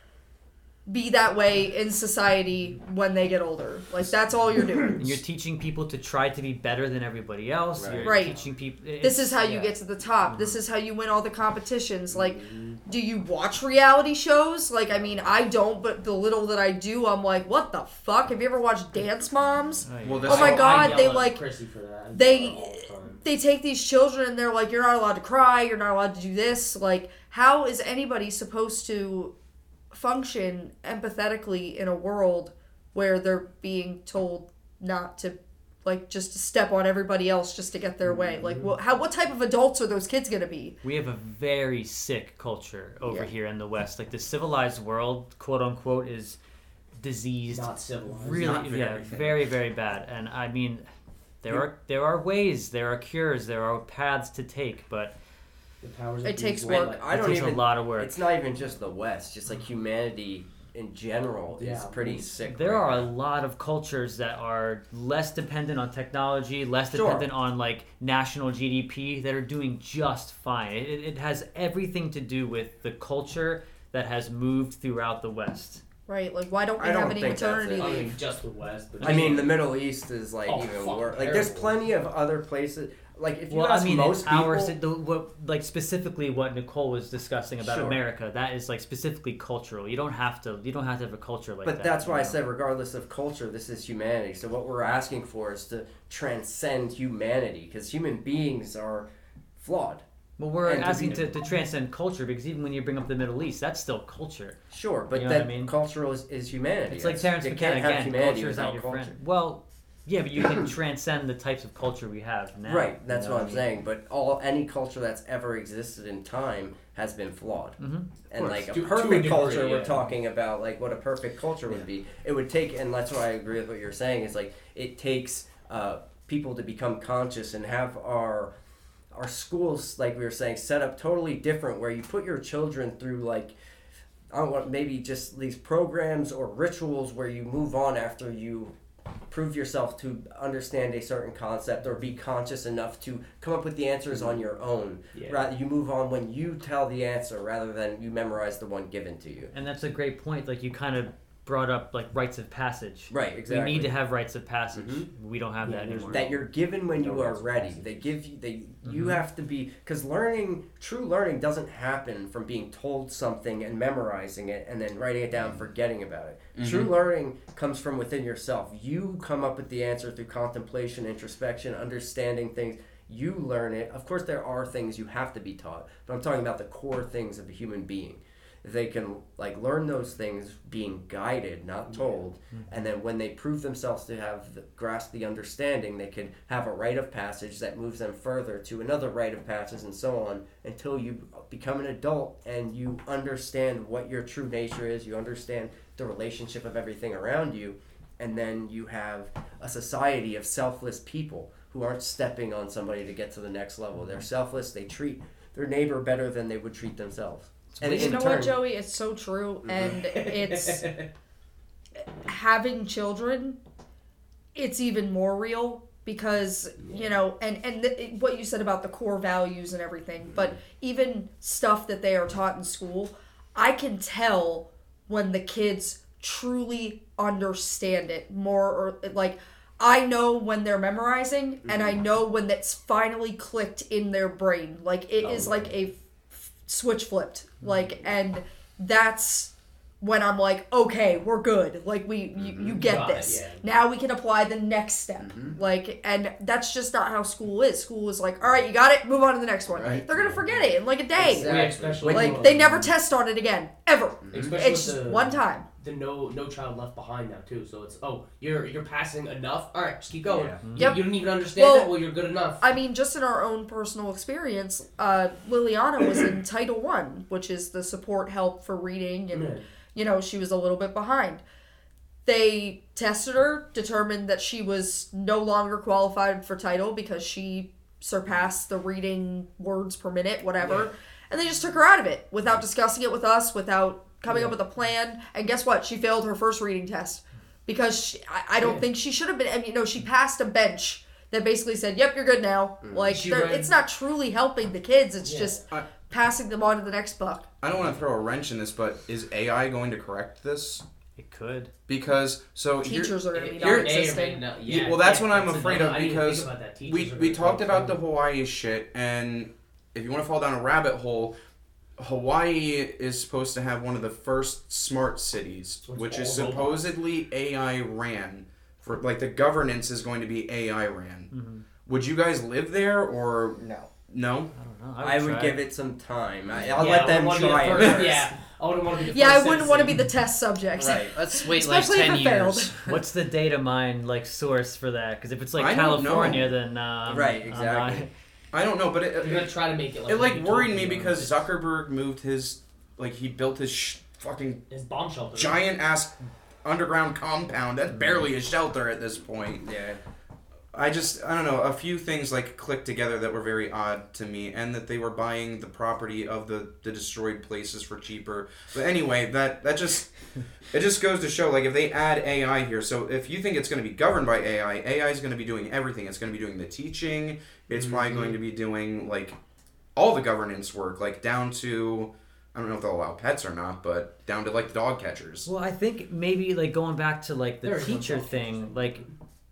be that way in society when they get older. Like that's all you're doing. And you're teaching people to try to be better than everybody else. Right. You're Right. teaching people. This is how you get to the top. This mm-hmm. is how you win all the competitions. Like, do you watch reality shows? Like, I mean, I don't, but the little that I do, I'm like, what the fuck? Have you ever watched Dance Moms? Oh, yeah. Well, this Oh my I- I God, they like- Chrissy for that. I they- yell at her all the time. They take these children and they're like, you're not allowed to cry, you're not allowed to do this. Like, how is anybody supposed to function empathetically in a world where they're being told not to? Like just to step on everybody else just to get their way. Mm-hmm. Like, what? How? What type of adults are those kids gonna be? We have a very sick culture over Yeah. here in the West. Like the civilized world, quote unquote, is diseased. not civilized. really, Not yeah, everything. very, very bad. And I mean, there are there are ways, there are cures, there are paths to take, but The powers It of takes bees work. let- I it don't takes even. a lot of work. It's not even just the West. Just like humanity in general is Yeah. pretty sick. There right are a lot of cultures that are less dependent on technology, less Sure. dependent on like national GDP that are doing just fine. It, it- it has everything to do with the culture that has moved throughout the West. Right? Like, why don't we I don't have any think maternity it. I mean, just the West. But I mean, the Middle East is like Oh, even worse. Like, there's plenty of other places. Like, if you Well, ask I mean, most in our the, what, like specifically what Nicole was discussing about Sure. America, that is like specifically cultural. You don't have to. You don't have to have a culture like but that. But that's why I know? said, regardless of culture, this is humanity. So what we're asking for is to transcend humanity, because human beings are flawed. Well, we're and asking to, to transcend culture because even when you bring up the Middle East, that's still culture. Sure, but You know that I mean? cultural is, is humanity. It's like That's- Terence McKenna again. Culture is not your culture. friend. Well, yeah, but you can transcend the types of culture we have now. Right, that's you know what I'm saying. But all any culture that's ever existed in time has been flawed. Mhm. And like a To- to a perfect degree, culture, we're talking about like what a perfect culture would be. It would take, and that's why I agree with what you're saying. Is like it takes uh, people to become conscious and have our our schools, like we were saying, set up totally different, where you put your children through like. I don't want maybe just these programs or rituals where you move on after you prove yourself to understand a certain concept or be conscious enough to come up with the answers on mm-hmm. your own. Yeah. Rather, you move on when you tell the answer rather than you memorize the one given to you. And that's a great point. Like you kind of brought up like rites of passage. Right, exactly. We need to have rites of passage. Mhm. We don't have Yeah, that anymore. that you're given when you No are ready. They give you they you Mhm. have to be because learning true learning doesn't happen from being told something and memorizing it and then writing it down and forgetting about it. True learning comes from within yourself. You come up with the answer through contemplation, introspection, understanding things. You learn it. Of course there are things you have to be taught, but I'm talking about the core things of a human being. They can like learn those things being guided, not told, mm-hmm. and then when they prove themselves to have the, grasp the understanding, they can have a rite of passage that moves them further to another rite of passage, and so on until you become an adult and you understand what your true nature is. You understand the relationship of everything around you, and then you have a society of selfless people who aren't stepping on somebody to get to the next level. They're mm-hmm. selfless. They treat their neighbor better than they would treat themselves. And you know turn, what, Joey? It's so true, and it's having children. It's even more real because you know, and and the, what you said about the core values and everything, but even stuff that they are taught in school, I can tell when the kids truly understand it more, or like. I know when they're memorizing, and I know when that's finally clicked in their brain. Like it is like a switch flipped. Like, and that's when I'm like, okay, we're good. Like we, you, you mm-hmm. get Got it, this. yeah. Now we can apply the next step. Mm-hmm. Like, and that's just not how school is. School is like, all right, you got it, move on to the next one. Right. They're gonna forget it in like a day. Yeah, especially Like they never test on it again, ever. Especially It's just the, one time. The no no child left behind now too. So it's oh you're you're passing enough. All right, just keep going. Yeah. You, Yep. you don't even understand Well, that. Well, you're good enough. I mean, just in our own personal experience, uh, Liliana was in Title One, which is the support help for reading, and Yeah. you know she was a little bit behind. They tested her, determined that she was no longer qualified for title because she surpassed the reading words per minute, whatever, and they just took her out of it without discussing it with us, without coming up with a plan. And guess what? She failed her first reading test because she, I, I don't Yeah. think she should have been. I mean, no, she passed a bench that basically said, "Yep, you're good now." Mm. Like, She read- it's not truly helping the kids. It's Yeah. just I- passing them on to the next buck. I don't want to throw a wrench in this, but is AI going to correct this? It could. Because so here- Teachers are going to be It here- may or may non-existent. not- Yeah, yeah, well, that's yeah, what I'm that's afraid another- of because think about that. we we talked about the Hawaii shit, and if you want to fall down a rabbit hole, Hawaii is supposed to have one of the first smart cities, So which is all robots. supposedly AI ran. For like the governance is going to be AI ran. Would you guys live there or No. no? I don't know. I would try give it. it some time. I, I'll Yeah, let them wouldn't wanna be try the it. first- Yeah, I wouldn't want to be the Yeah, I first wouldn't want to be the test subject. Right. Let's wait Especially like ten years. What's the data mine like source for that? Because if it's like I. California, then um, Right, I'm exactly. not- I don't know, but it, They're gonna it, try to make it like it like worried me utopia. because Zuckerberg moved his like he built his sh- fucking his bomb shelter. giant ass underground compound. That's barely a shelter at this point. Yeah. I just I don't know a few things like clicked together that were very odd to me, and that they were buying the property of the the destroyed places for cheaper. But anyway, that that just it just goes to show like if they add AI here, so if you think it's going to be governed by AI, AI is going to be doing everything. It's going to be doing the teaching. It's probably going to be doing like all the governance work, like down to. I don't know if they'll allow pets or not, but down to like dog catchers. Well, I think maybe like going back to like the There is no teacher thing, like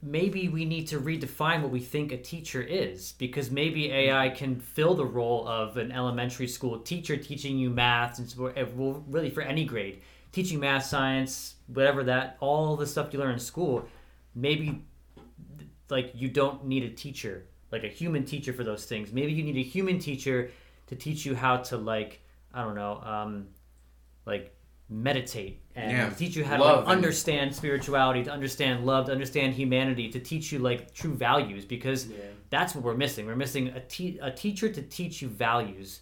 maybe we need to redefine what we think a teacher is because maybe AI can fill the role of an elementary school teacher teaching you math and eh, really for any grade, teaching math, science, whatever that all the stuff you learn in school. Maybe like you don't need a teacher, like a human teacher for those things. Maybe you need a human teacher to teach you how to like I don't know, um, like meditate and Yeah. teach you how to Love like, and- understand spirituality, to understand love, to understand humanity, to teach you like true values because Yeah. that's what we're missing. We're missing a, te- a teacher to teach you values.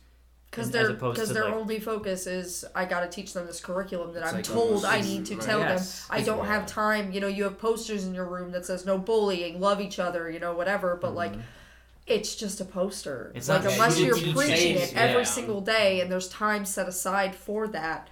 Because as their opposed because to, their like- only focus is I gotta teach them this curriculum that I'm like told I need to right. tell Yes. them. I don't have time. You know, you have posters in your room that says no bullying, love each other, you know, whatever. But like, it's just a poster. It's like not unless you you're preaching things, it every yeah. single day and there's time set aside for that,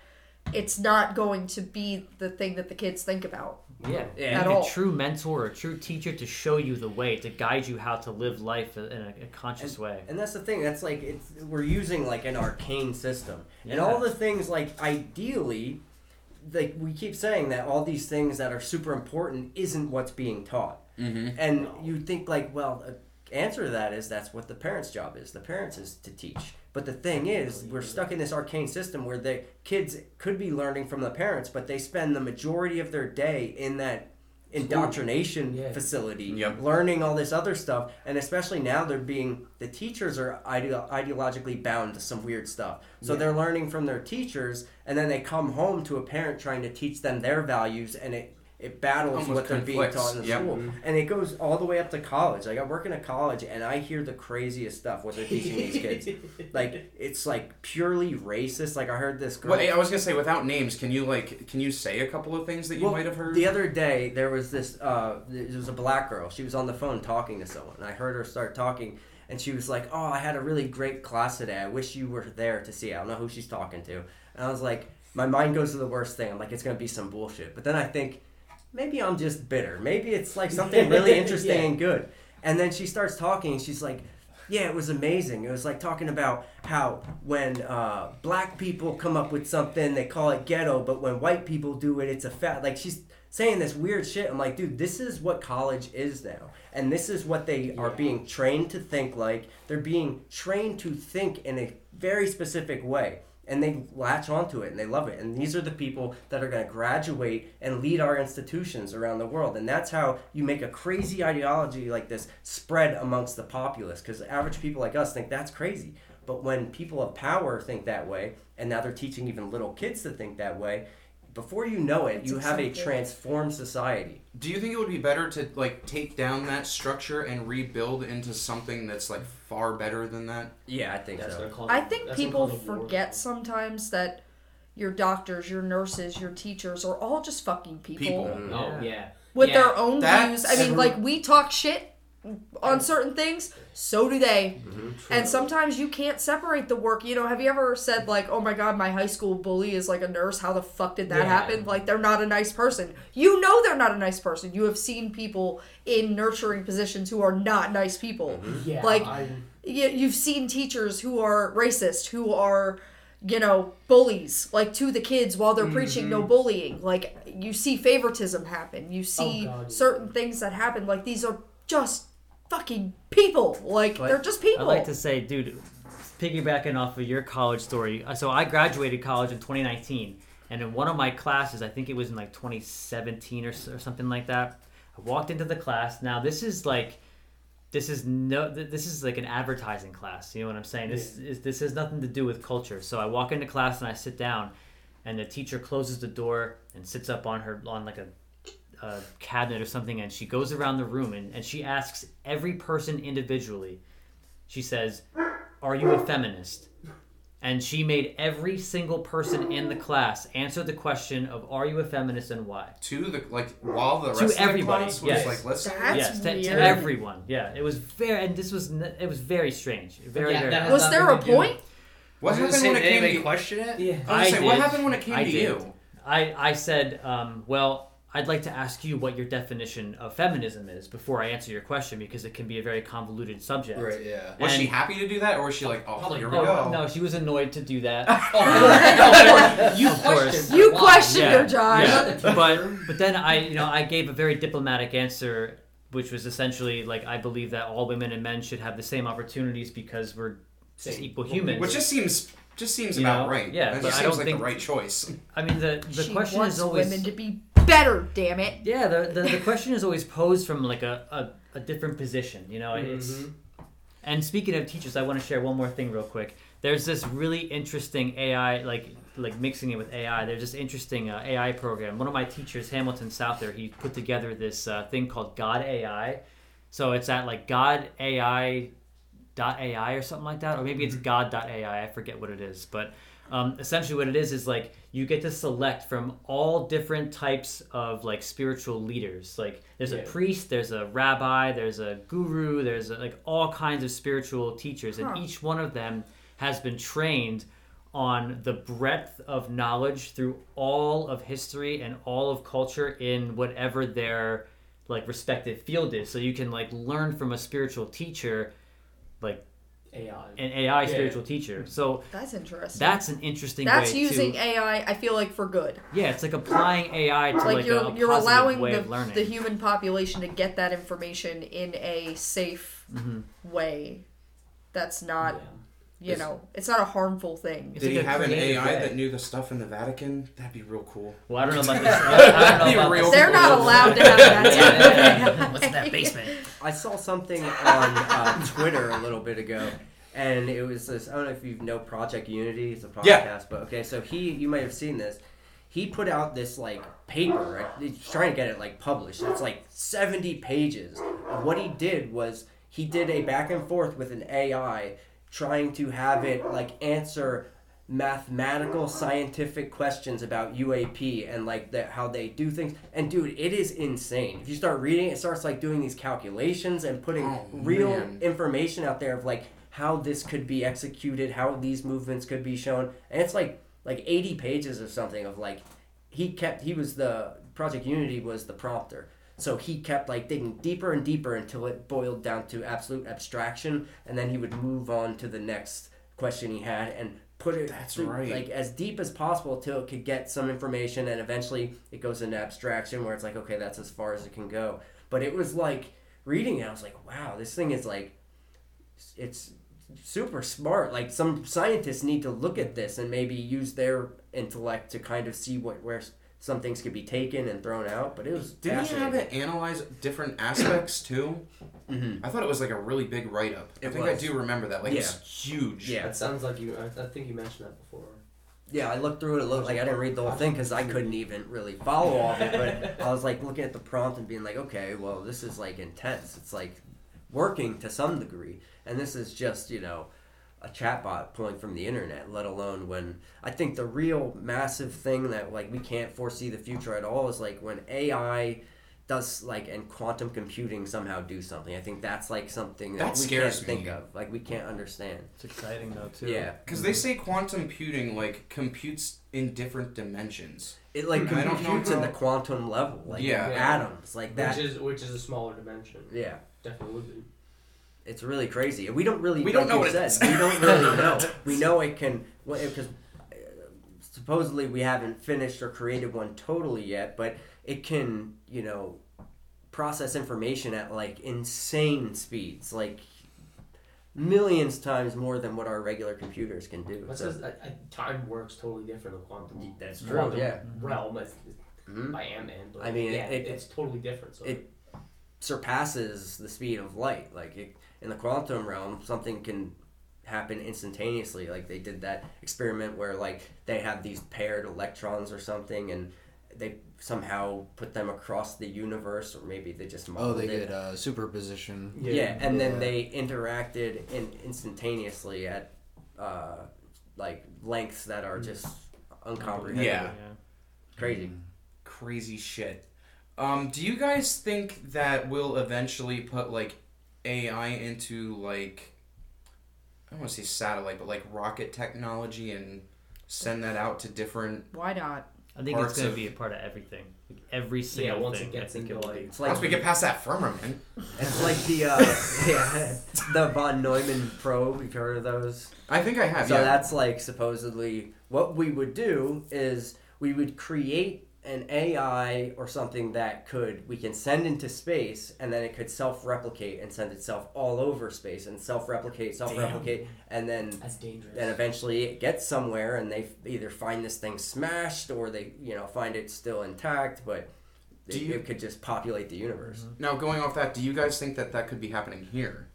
it's not going to be the thing that the kids think about. Yeah, Yeah. You At all. a true mentor or a true teacher to show you the way, to guide you how to live life in a, a conscious way. And that's the thing. That's like it's we're using like an arcane system, and all the things like ideally, like we keep saying that all these things that are super important isn't what's being taught, Mm-hmm. and you think like, well, the answer to that is that's what the parents' job is. The parents is to teach. But the thing is, we're stuck in this arcane system where the kids could be learning from the parents, but they spend the majority of their day in that indoctrination Yeah. facility, Yep. learning all this other stuff, and especially now they're being the teachers are ideo- ideologically bound to some weird stuff. So they're learning from their teachers, and then they come home to a parent trying to teach them their values, and it it battles Almost what they're being taught in the Yep. school, and it goes all the way up to college. Like I work in a college, and I hear the craziest stuff what they're teaching these kids. Like it's like purely racist. Like I heard this girl. Well, I was gonna say without names, can you like can you say a couple of things that you Well, might have heard? The other day, there was this. Uh, there was a black girl. She was on the phone talking to someone. And I heard her start talking, and she was like, "Oh, I had a really great class today. I wish you were there to see. it." I don't know who she's talking to." And I was like, my mind goes to the worst thing. I'm like, it's gonna be some bullshit. But then I think, maybe I'm just bitter. Maybe it's like something really interesting Yeah. and good. And then she starts talking, she's like. Yeah, it was amazing. It was like talking about how when uh, black people come up with something, they call it ghetto, but when white people do it, it's a fat. Like she's saying this weird shit. I'm like, dude, this is what college is now. And this is what they are being trained to think like. They're being trained to think in a very specific way. And they latch onto it and they love it. And these are the people that are going to graduate and lead our institutions around the world. And that's how you make a crazy ideology like this spread amongst the populace. Because average people like us think that's crazy. But when people of power think that way, and now they're teaching even little kids to think that way, before you know it, It's you have a transformed society. Do you think it would be better to like take down that structure and rebuild into something that's like far better than that? Yeah, I think That's so. what I'm calling- I think that's what I'm people calling war. forget sometimes that your doctors, your nurses, your teachers are all just fucking people, People. Mm-hmm. Mm-hmm. Oh yeah. with Yeah, their own that's views. I mean, like we talk shit on certain things, so do they. Mm-hmm. And sometimes you can't separate the work. You know, have you ever said like, "Oh my god, my high school bully is like a nurse. How the fuck did that Yeah. happen?" Like they're not a nice person. You know they're not a nice person. You have seen people in nurturing positions who are not nice people. Yeah. Like I, you, you've seen teachers who are racist, who are, you know, bullies, like to the kids while they're preaching no bullying. Like you see favoritism happen. You see God, yeah. certain things that happen. Like these are just fucking people. Like But they're just people. I'd like to say, dude, piggybacking off of your college story. uh, So I graduated college in 2019, and in one of my classes, I think it was in like 2017 or, or something like that. I walked into the class. Now this is like, this is no, this is like an advertising class. You know what I'm saying? This is this has nothing to do with culture. So I walk into class and I sit down, and the teacher closes the door and sits up on her on like a a cabinet or something and she goes around the room and, and she asks every person individually she says are you a feminist and she made every single person in the class answer the question of are you a feminist and why To the like while the To of everybody, the class was yes. like let's That's yes to, to everyone yeah it was very and this was it was very strange very Yeah, very that Was there a nothing to do- point? what I was gonna happened say, when it came anybody to question it? Yeah. I was I gonna say, what happened when it came I to did. you? I, I said, um, well, I'd like to ask you what your definition of feminism is before I answer your question because it can be a very convoluted subject. Right, yeah. Was she happy to do that, or was she like, oh, Probably- here we Oh, go? no, she was annoyed to do that. Oh, you Of course. questioned You why. questioned Yeah, her, John. yeah. but but then I you know I gave a very diplomatic answer, which was essentially like I believe that all women and men should have the same opportunities because we're just Same. equal humans. Which just seems just seems You about know? right. Yeah, it but just I seems don't like think- the right choice. I mean the the she question wants is always women to be better. Damn it. yeah the, the the question is always posed from like a, a, a different position. You know it's. Mhm. And speaking of teachers, I want to share one more thing real quick. There's this really interesting AI, like like mixing it with AI. There's this interesting uh, AI program. One of my teachers, Hamilton Souther, he put together this uh, thing called God AI. So it's at like God AI dot AI or something like that, or maybe it's God dot AI. I forget what it is, but um, essentially what it is is like you get to select from all different types of like spiritual leaders. Like there's a priest, there's a rabbi, there's a guru, there's a, like all kinds of spiritual teachers, and each one of them has been trained on the breadth of knowledge through all of history and all of culture in whatever their like respective field is. So you can like learn from a spiritual teacher, like AI. an AI Yeah. spiritual teacher. So That's interesting. that's an interesting That's way using to AI. I feel like for good. yeah, it's like applying AI to like, like, you're a, a you're allowing way the, of the human population to get that information in a safe Mhm. way. That's not Yeah. You know it's not a harmful thing. It's Did he like a have an creative AI way. that knew the stuff in the Vatican? That'd be real cool. Well, I don't know about this. I don't Be know about real this. They're not allowed to have that. What's in that basement? I saw something on uh, Twitter a little bit ago, and it was this. I don't know if you know Project Unity. It's a podcast, Yeah. but okay. So he, you might have seen this. He put out this like paper. Right? He's trying to get it like published. It's like seventy pages. What he did was he did a back and forth with an AI, trying to have it like answer mathematical scientific questions about UAP and like the, how they do things. And dude it is insane. If you start reading it starts like doing these calculations and putting Oh, real man. information out there of like how this could be executed how these movements could be shown. And it's like like 80 pages or something of like he kept he was the project unity was the prompter so he kept like digging deeper and deeper until it boiled down to absolute abstraction and then he would move on to the next question he had and put it That's through, right. like as deep as possible till it could get some information and eventually it goes into abstraction where it's like okay that's as far as it can go but it was like reading it i was like wow this thing is like it's super smart like some scientists need to look at this and maybe use their intellect to kind of see what where some things could be taken and thrown out but it was Didn't he have fascinating. it analyze different aspects too? Mhm. I thought it was like a really big write up. I think was. I do remember that. Like it's huge. Yeah. it sounds like you. I, I think you mentioned that before. Yeah, I looked through it. It looked like I didn't read the whole thing because I couldn't even really follow all of it. But I was like looking at the prompt and being like, okay, well, this is like intense. It's like working to some degree, and this is just you know a chatbot pulling from the internet. Let alone when I think the real massive thing that like we can't foresee the future at all is like when AI does like and quantum computing somehow do something. I think that's like something that, That we scares can't think of. Like we can't understand. It's exciting though too. Yeah, Because they say quantum computing like computes in different dimensions. it like I don't know computes in the quantum level, like Yeah. atoms, like that. Which is which is a smaller dimension. yeah, Definitely would be. It's really crazy. We don't really. We don't like know what it said. We don't really know. We know it can because supposedly we haven't finished or created one totally yet, but it can you know process information at like insane speeds, like millions times more than what our regular computers can do. But So- says that, uh, time works totally different in quantum. That's true, Quantum yeah. realm. It's, Mhm. I am in. But I mean, yeah, it- it's totally different. So it surpasses the speed of light. Like it, in the quantum realm, something can happen instantaneously. Like they did that experiment where like they have these paired electrons or something, and they somehow put them across the universe, or maybe they just Oh, they it. did uh, superposition. Yeah, yeah and then Yeah. they interacted in instantaneously at uh, like lengths that are just uncomprehendable. Yeah. Yeah. Crazy. Crazy shit. Um, do you guys think that we'll eventually put like AI into like I don't want to say satellite, but like rocket technology and send that out to different Why not? I think it's going to be a part of everything. Like, every single yeah, once thing. it gets into, it will like- It's like once we get past that firmament. it's like the uh, yeah, the von Neumann probe. You've heard of those? I think I have. So yeah. that's like supposedly what we would do is we would create an AI or something that could we can send into space and then it could self-replicate and send itself all over space and self-replicate, self-replicate, and then that's dangerous. then eventually it gets somewhere and they either find this thing smashed or they you know find it still intact, but Do it, you- it could just populate the universe. Mm-hmm. now going off that, do you guys think that that could be happening here?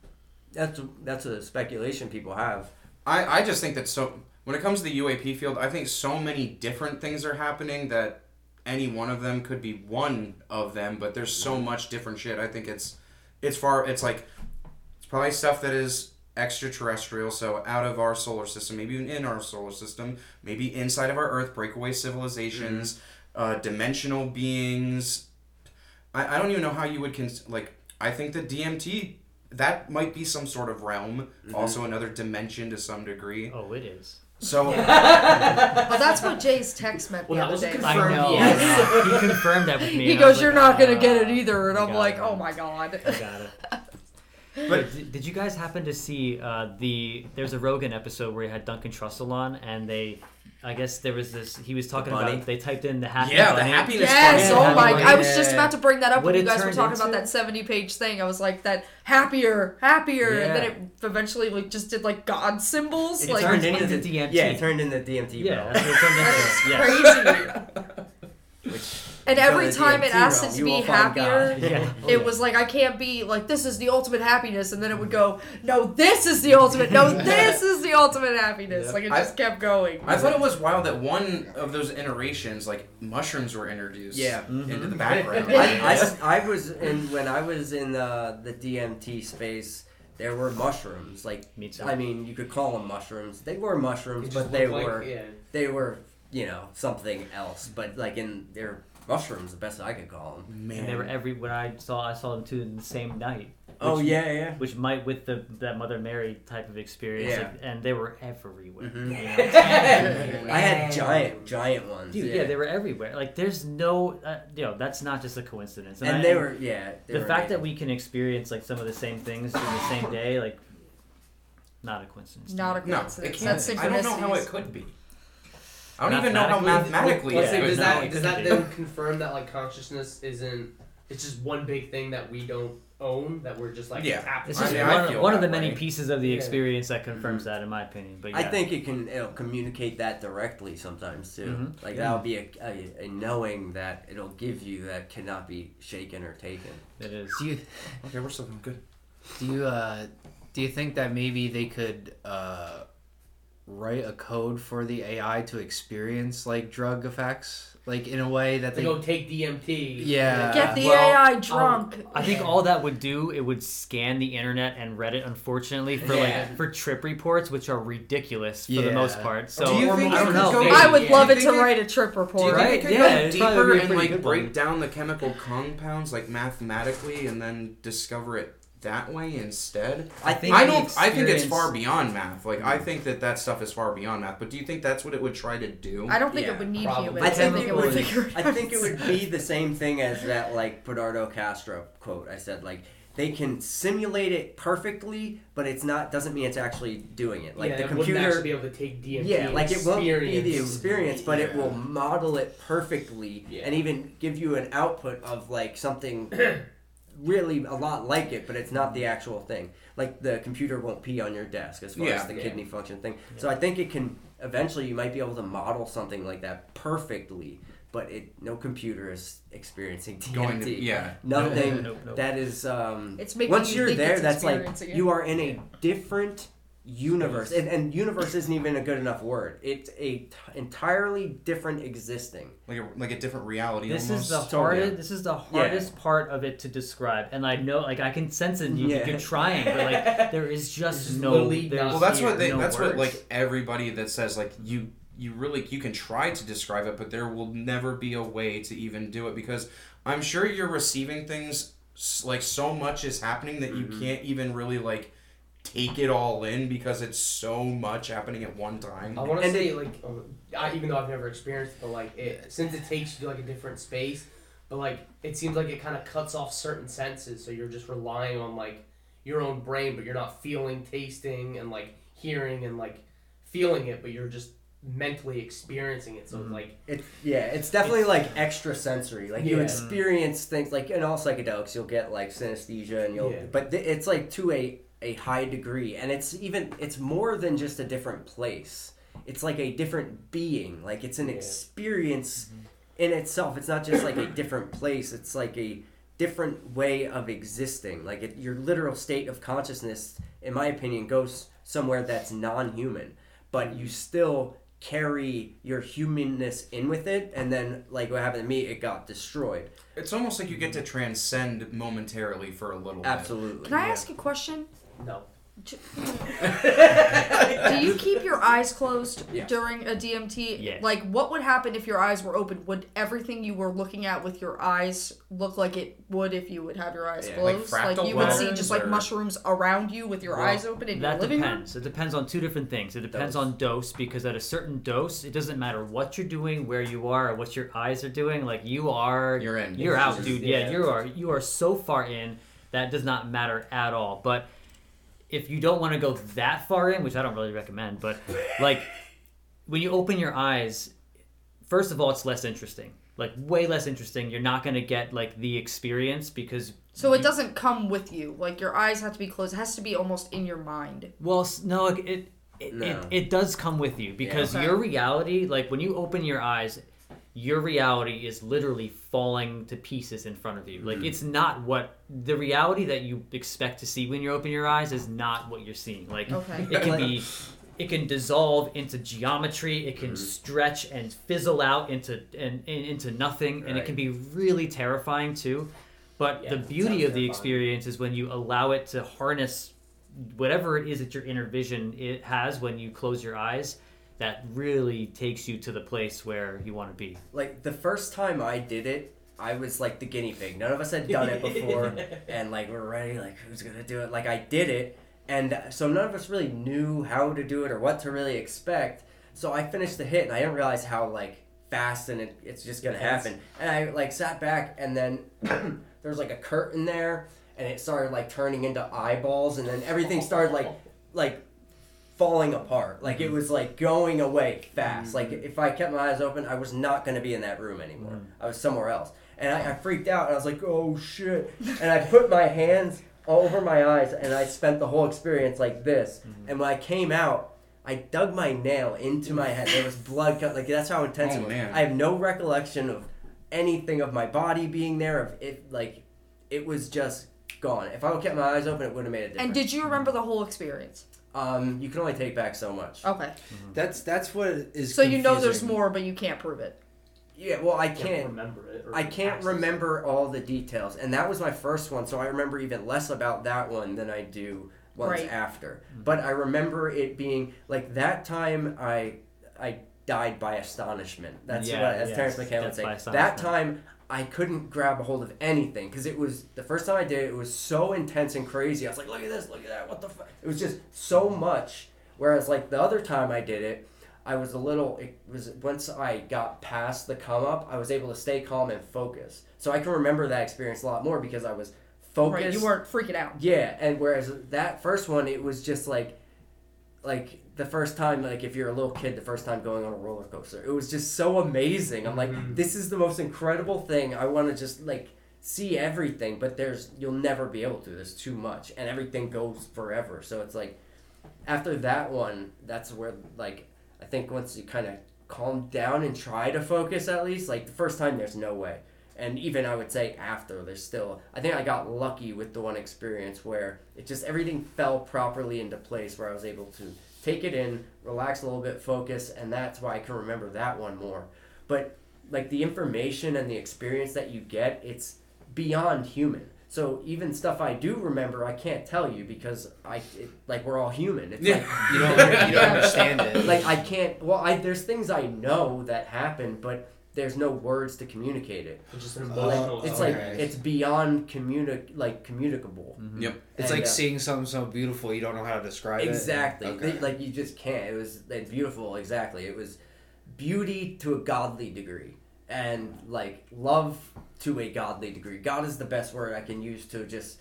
That's that's a speculation people have. I, I just think that so when it comes to the UAP field, I think so many different things are happening that any one of them could be one of them, but there's so mm-hmm. much different shit. I think it's it's far it's like it's probably stuff that is extraterrestrial, so out of our solar system, maybe even in our solar system, maybe inside of our Earth, breakaway civilizations, mm-hmm. uh, dimensional beings. I, I don't even know how you would cons- like. I think the DMT that might be some sort of realm, mm-hmm. also another dimension to some degree. Oh, it is. So But that's what Jay's text meant the Well, that other was day. confirmed I know. yes. he confirmed that with me. He and I goes, "You're like, not gonna "Ah, get it either," and I I'm like, it. "Oh my god." I got it. But did, did you guys happen to see uh, the? There's a Rogan episode where he had Duncan Trussell on, and they, I guess there was this. He was talking bunny? about. They typed in the happy. yeah, the bunny. happiness Yes, bunny. oh my! Bunny. I was just about to bring that up What when you it guys were turned talking about into? that seventy-page thing. I was like, that happier, happier, and then it eventually like just did like God symbols, It like turned into into the DMT. Yeah, it turned into DMT. Yeah, bro. that's what it turned into. Yes. crazy. Which And every time it asked it to be will find God. happier, Yeah. it was like I can't be like this is the ultimate happiness, and then it would go, no, this is the ultimate, no, this is the ultimate happiness. Yeah. Like it I- just kept going. I thought it was wild that one of those iterations, like mushrooms, were introduced Yeah. into mm-hmm. the background. I, I, I was in when I was in the the DMT space. There were mushrooms. Like Me too. I mean, you could call them mushrooms. They were mushrooms, but they like- were yeah. they were you know something else. But like in they're mushrooms, the best I could call them. Man, And they were every when I saw I saw them two in the same night. Oh yeah, yeah. Which might with the that Mother Mary type of experience, Yeah. like, and they were everywhere. Mhm. you know? I had giant, giant ones. Dude, yeah. yeah. they were everywhere. Like, there's no, uh, you know, that's not just a coincidence. and I- they were yeah. They the were fact that we can experience like some of the same things in the same day, like, Not a coincidence. Not a coincidence. No, it can't. That's I don't know how it could be. I don't even know how Mathematically- mathematically Let's say, does that does that then confirm that like consciousness isn't? It's just one big thing that we don't own that we're just like Yeah. tapped It's I mean, one, feel one of the many way. pieces of the Yeah. experience that confirms that, in my opinion. But yeah. I think it can it'll communicate that directly sometimes too. Mhm. Like that'll be a, a, a knowing that it'll give you that cannot be shaken or taken. it is. Do you Okay, we're still good. do you uh do you think that maybe they could uh write a code for the AI to experience like drug effects, like in a way that to they go take DMT. yeah Get the Well, AI drunk. I think all that would do it would scan the internet and Reddit, unfortunately, for Yeah. like for trip reports, which are ridiculous for the most part. So Do you think I don't know. go- I would Yeah. love it to it- write a trip Do you report. think Right? it could Yeah, go deeper and like break one. down the chemical compounds like mathematically and then discover it that way instead? I think I don't. I think it's far beyond math. Like I mm-hmm. think that that stuff is far beyond math. But do you think that's what it would try to do? I don't think Yeah, it would need probably. humans. I I, think think it it would would- figure I think it would be the same thing as that like Bernardo Kastrup quote I said like they can simulate it perfectly, but it's not doesn't mean it's actually doing it. Like yeah, the it wouldn't computer actually be able to take DMT. Yeah, and like it won't be the experience- experience, but it will model it perfectly Yeah. and even give you an output of like something really a lot like it, but it's not the actual thing. Like the computer won't pee on your desk as far Yeah. as the Yeah. kidney function thing. So I think it can eventually you might be able to model something like that perfectly, but it no computer is experiencing DMT. Going to yeah. Nothing Nope, nope. that is um It's making once you you're think there it's that's like it. you are in a different universe and, and universe isn't even a good enough word it's a t- entirely different existing Like a, like a different reality. This almost. is the oh, So, hardest. yeah. This is the hardest part of it to describe, and I know, like, I can sense it in you. Yeah. You're trying, but like, there is just There's no. literally Well, that's what here they. no that's what like everybody that says like you you really you can try to describe it, but there will never be a way to even do it because I'm sure you're receiving things like so much is happening that you mm-hmm. can't even really like take it all in because it's so much happening at one time. I want to And say like, um, I, even though I've never experienced it, but like it since it takes you to like a different space, but like it seems like it kind of cuts off certain senses, so you're just relying on like your own brain, but you're not feeling, tasting, and like hearing and like feeling it, but you're just mentally experiencing it. So like it's yeah it's definitely like extra sensory like you experience things like in all psychedelics you'll get like synesthesia and you'll Yeah. but th- it's like to a a high degree and it's even it's more than just a different place. It's like a different being like it's an Yeah. experience mm-hmm. in itself. It's not just like a different place. It's like a different way of existing. Like it, your literal state of consciousness in my opinion goes somewhere that's non-human but you mm-hmm. still carry your humanness in with it and then like what happened to me it got destroyed. It's almost like you get to transcend momentarily for a little bit. absolutely. Can I ask a question? No, Do you keep your eyes closed Yes. during a DMT? Yes. Like, what would happen if your eyes were open? Would everything you were looking at with your eyes look like it would if you would have your eyes Yeah, like closed? fractal you would see patterns just like or- mushrooms around you with your Well, eyes open in your That living room. depends. It depends on two different things. It depends Dose. on dose because at a certain dose, it doesn't matter what you're doing, where you are, or what your eyes are doing. Like you are, You're in. You're out, dude. yeah. Yeah, you are. You are so far in that does not matter at all. But if you don't want to go that far in, which I don't really recommend, but like when you open your eyes, first of all, it's less interesting. Like way less interesting. You're not gonna get like the experience because So it doesn't come with you. Like your eyes have to be closed. It has to be almost in your mind. Well, no, it it, it, No. it it does come with you because Okay. your reality, like when you open your eyes, your reality is literally falling to pieces in front of you. Like mm-hmm. it's not what the reality that you expect to see when you open your eyes is not what you're seeing. Like Okay. it can be it can dissolve into geometry it can mm-hmm. stretch and fizzle out into and, and into nothing and it can be really terrifying too but Yeah, the beauty of the terrifying. experience is when you allow it to harness whatever it is that your inner vision it has when you close your eyes that really takes you to the place where you want to be like the first time I did it, I was like the guinea pig. None of us had done it before, and like we're ready. Like who's gonna do it? Like I did it, and uh, so none of us really knew how to do it or what to really expect. So I finished the hit, and I didn't realize how like fast and it, it's just gonna happen. And I like sat back, and then there's like a curtain there, and it started like turning into eyeballs, and then everything started like like falling apart. Like it was like going away fast. Like Mm-hmm. if I kept my eyes open, I was not going to be in that room anymore. Mm-hmm. I was somewhere else, and I, I freaked out. And I was like, "Oh shit!" And I put my hands over my eyes, and I spent the whole experience like this. Mm-hmm. And when I came out. I dug my nail into my head. There was blood cut. Like that's how intense Oh, it was. man. I have no recollection of anything of my body being there. Of it, like it was just gone. If I would kept my eyes open, it would have made a difference. And did you remember the whole experience? Um, you can only take back so much. Okay. That's that's what is. So you know there's confusing. more, but you can't prove it. Yeah, well, I Can't can't. remember it. or I can't access it. remember all the details, and that was my first one, so I remember even less about that one than I do ones Right. after. But I remember it being like that time I I died by astonishment. That's Yeah, what as yes, Terence McKenna would death say. by That astonishment. time I couldn't grab a hold of anything because it was the first time I did it. It was so intense and crazy. I was like, look at this, look at that, what the fuck? It was just so much. Whereas like the other time I did it, I was a little. It was once I got past the come up, I was able to stay calm and focus. So I can remember that experience a lot more because I was focused. Right. You weren't freaking out. Yeah, and whereas that first one, it was just like, like the first time, like if you're a little kid, the first time going on a roller coaster, it was just so amazing. I'm like, mm-hmm. this is the most incredible thing. I want to just like see everything, but there's you'll never be able to. There's too much, and everything goes forever. So it's like, after that one, that's where like I think once you kind of calm down and try to focus at least, like the first time, there's no way and even I would say after there's still I think I got lucky with the one experience where it just everything fell properly into place where I was able to take it in, relax a little bit, focus, and that's why I can remember that one more. But like the information and the experience that you get, it's beyond human. So even stuff I do remember, I can't tell you because I it, like we're all human. It's like you don't you don't understand it. like I can't. Well, I there's things I know that happen, but there's no words to communicate it. It's just an emotional. It's Okay. like it's beyond communi- like communicable. Yep. It's And, like uh, seeing something so beautiful you don't know how to describe Exactly. it. Okay. Like you just can't. It was it's beautiful. Exactly. It was beauty to a godly degree, and like love to a godly degree. God is the best word I can use to just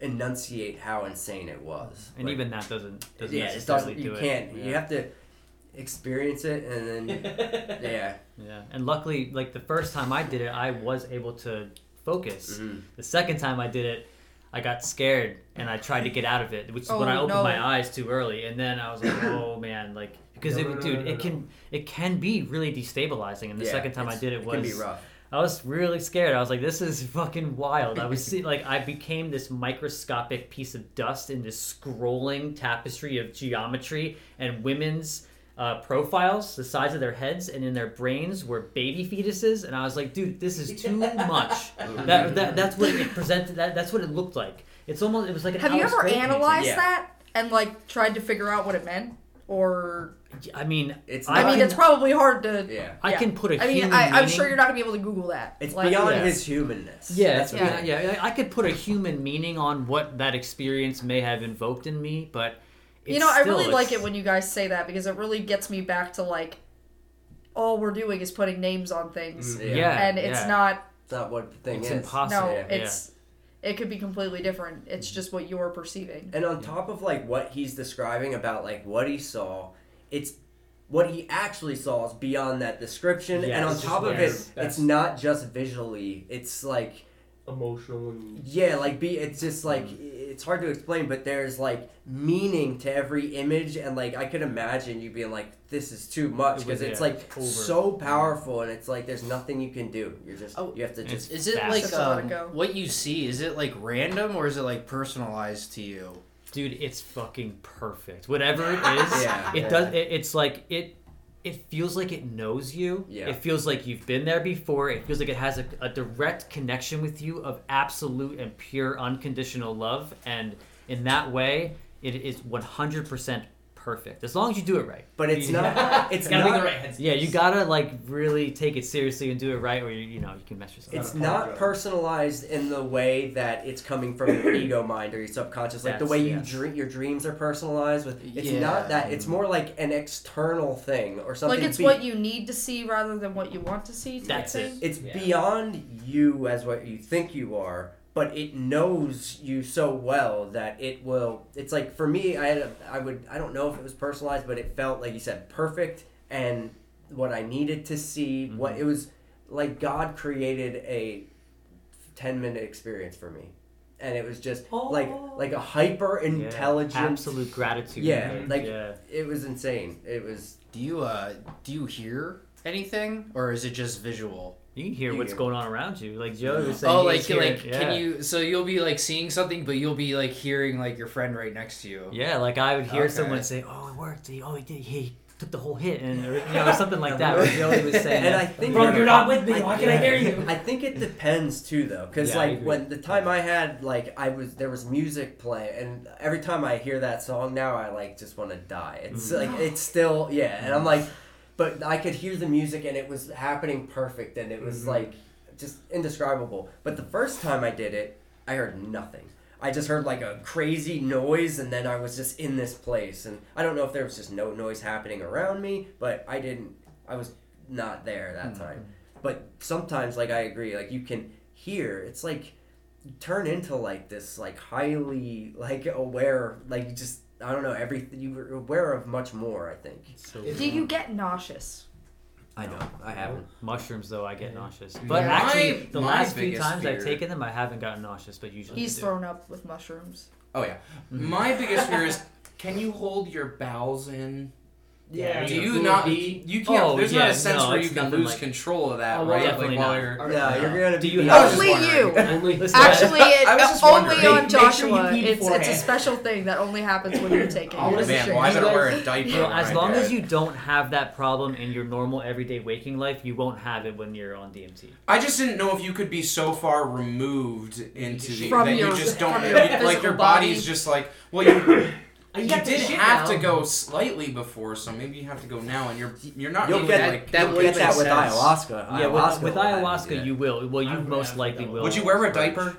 enunciate how insane it was. And Like, even that doesn't doesn't yeah, it doesn't. do You it. can't. Yeah. You have to experience it, and then yeah. Yeah, and luckily, like the first time I did it, I was able to focus. Mhm. The second time I did it, I got scared and I tried to get out of it, which is when Oh, I opened no. my eyes too early, and then I was like, oh man, like because No, it, no, no, dude, no, it no. can it can be really destabilizing. And the Yeah, second time I did it, it was can be rough. I was really scared. I was like, this is fucking wild. I was see, like, I became this microscopic piece of dust in this scrolling tapestry of geometry and women's uh, profiles, the size of their heads, and in their brains were baby fetuses. And I was like, dude, this is too much. that, that that's what it presented. That that's what it looked like. It's almost it was like an Have you ever analyzed Yeah. that and like tried to figure out what it meant? Or I mean, It's I mean, it's probably hard to. Yeah. I can put a I mean, human I, I'm sure you're not gonna be able to Google that. It's Like, beyond yeah. his humanness. Yeah, That's it's what yeah, yeah. I could put a human meaning on what that experience may have invoked in me, but You it's know, I still- really like it when you guys say that because it really gets me back to like, all we're doing is putting names on things, mm, Yeah. yeah, and it's yeah. not. It's not what the thing It's is. impossible. No, yeah. it's. It could be completely different. It's just what you're perceiving. And on top of like what he's describing about like what he saw, it's what he actually saw is beyond that description. and on Yes, top of it, That's- it's not just visually. It's like emotional and yeah, like be it's just like it's hard to explain, but there's like meaning to every image, and like I could imagine you being like, "This is too much," It because it's yeah, like over. so powerful, and it's like there's nothing you can do. You're just Oh, you have to just Is it like Just let it um, what you see? Is it like random or is it like personalized to you? dude, it's fucking perfect. Whatever it is, Yeah, it yeah. does. It, it's like it. It feels like it knows you. Yeah. It feels like you've been there before. It feels like it has a, a direct connection with you of absolute and pure unconditional love. And in that way, it is 100% perfect. As long as you do it right. But it's You- not. It's gotta be the right headspace. Yeah, you gotta like really take it seriously and do it right, or you, you know you can mess yourself. It's Gotta not apologize. personalized in the way that it's coming from your ego mind or your subconscious. Like the way you yes. dream, your dreams are personalized. With it's Yeah. not that. It's more like an external thing or something. Like it's be- what you need to see rather than what you want to see. That's it. It's Yeah. beyond you as what you think you are, but it knows you so well that it will. It's like for me, I had a, I would I don't know if it was personalized, but it felt like you said perfect and what I needed to see. What Mm-hmm. it was like God created a ten minute experience for me, and it was just like like a hyper Yeah, intelligent. absolute gratitude. Yeah, like yeah. it was insane. It was Do you uh do you hear anything or is it just visual? You can hear You what's hear- going on around you. Like Joe was saying. Oh, like was hearing- like yeah. can you? So you'll be like seeing something, but you'll be like hearing like your friend right next to you. Yeah, like I would hear Okay. someone say, "Oh, it worked. He, oh, he did. He took the whole hit," and or, you know, something like that. Where Joey was saying, and I think Bro, you're not with me. Why can I hear you? I think it depends too, though, because Yeah, like when the time I had like I was there was music play, and every time I hear that song now, I like just want to die. It's Mm. like it's still yeah, and I'm like, but I could hear the music and it was happening perfect, and it was Mm-hmm. like just indescribable. But the first time I did it, I heard nothing. I just heard like a crazy noise, and then I was just in this place, and I don't know if there was just no noise happening around me, but I didn't. I was not there that Mm-hmm. time. But sometimes, like I agree, like you can hear. It's like turn into like this, like highly like aware, like just I don't know everything. you're aware of much more. I think. so Do you get nauseous? I know. I haven't. mushrooms though, I get nauseous. But My- actually, the my last few biggest times I've fear- taken them, I haven't gotten nauseous. But usually, He's I do. thrown up with mushrooms. Oh yeah. Mm-hmm. My biggest fear is can you hold your bowels in? Yeah, Do you you not? be- You can't. Oh, there's yeah, not a sense no, where you can lose like- control of that, Oh, right? definitely like while not. you're. Or- No, you're gonna. Do you beat have- up. was Only you. Only Actually, it, I was it's just only on Make- make sure Joshua. it's it's a special thing that only happens when you're taking I it. wanna Man, say- well, I better wear a diaper. You know, as long as you don't have that problem in your normal everyday waking life, you won't have it when you're on DMT. I just didn't know if you could be so far removed into the that you just don't like your body's just like well you You you did have now. to go slightly before so maybe you have to go now and you're you're not You'll really get like that you'll get that with sense. ayahuasca. Yeah, with, Ayahuasca with will you ayahuasca, you will. Well, you most likely will. would you wear a But- diaper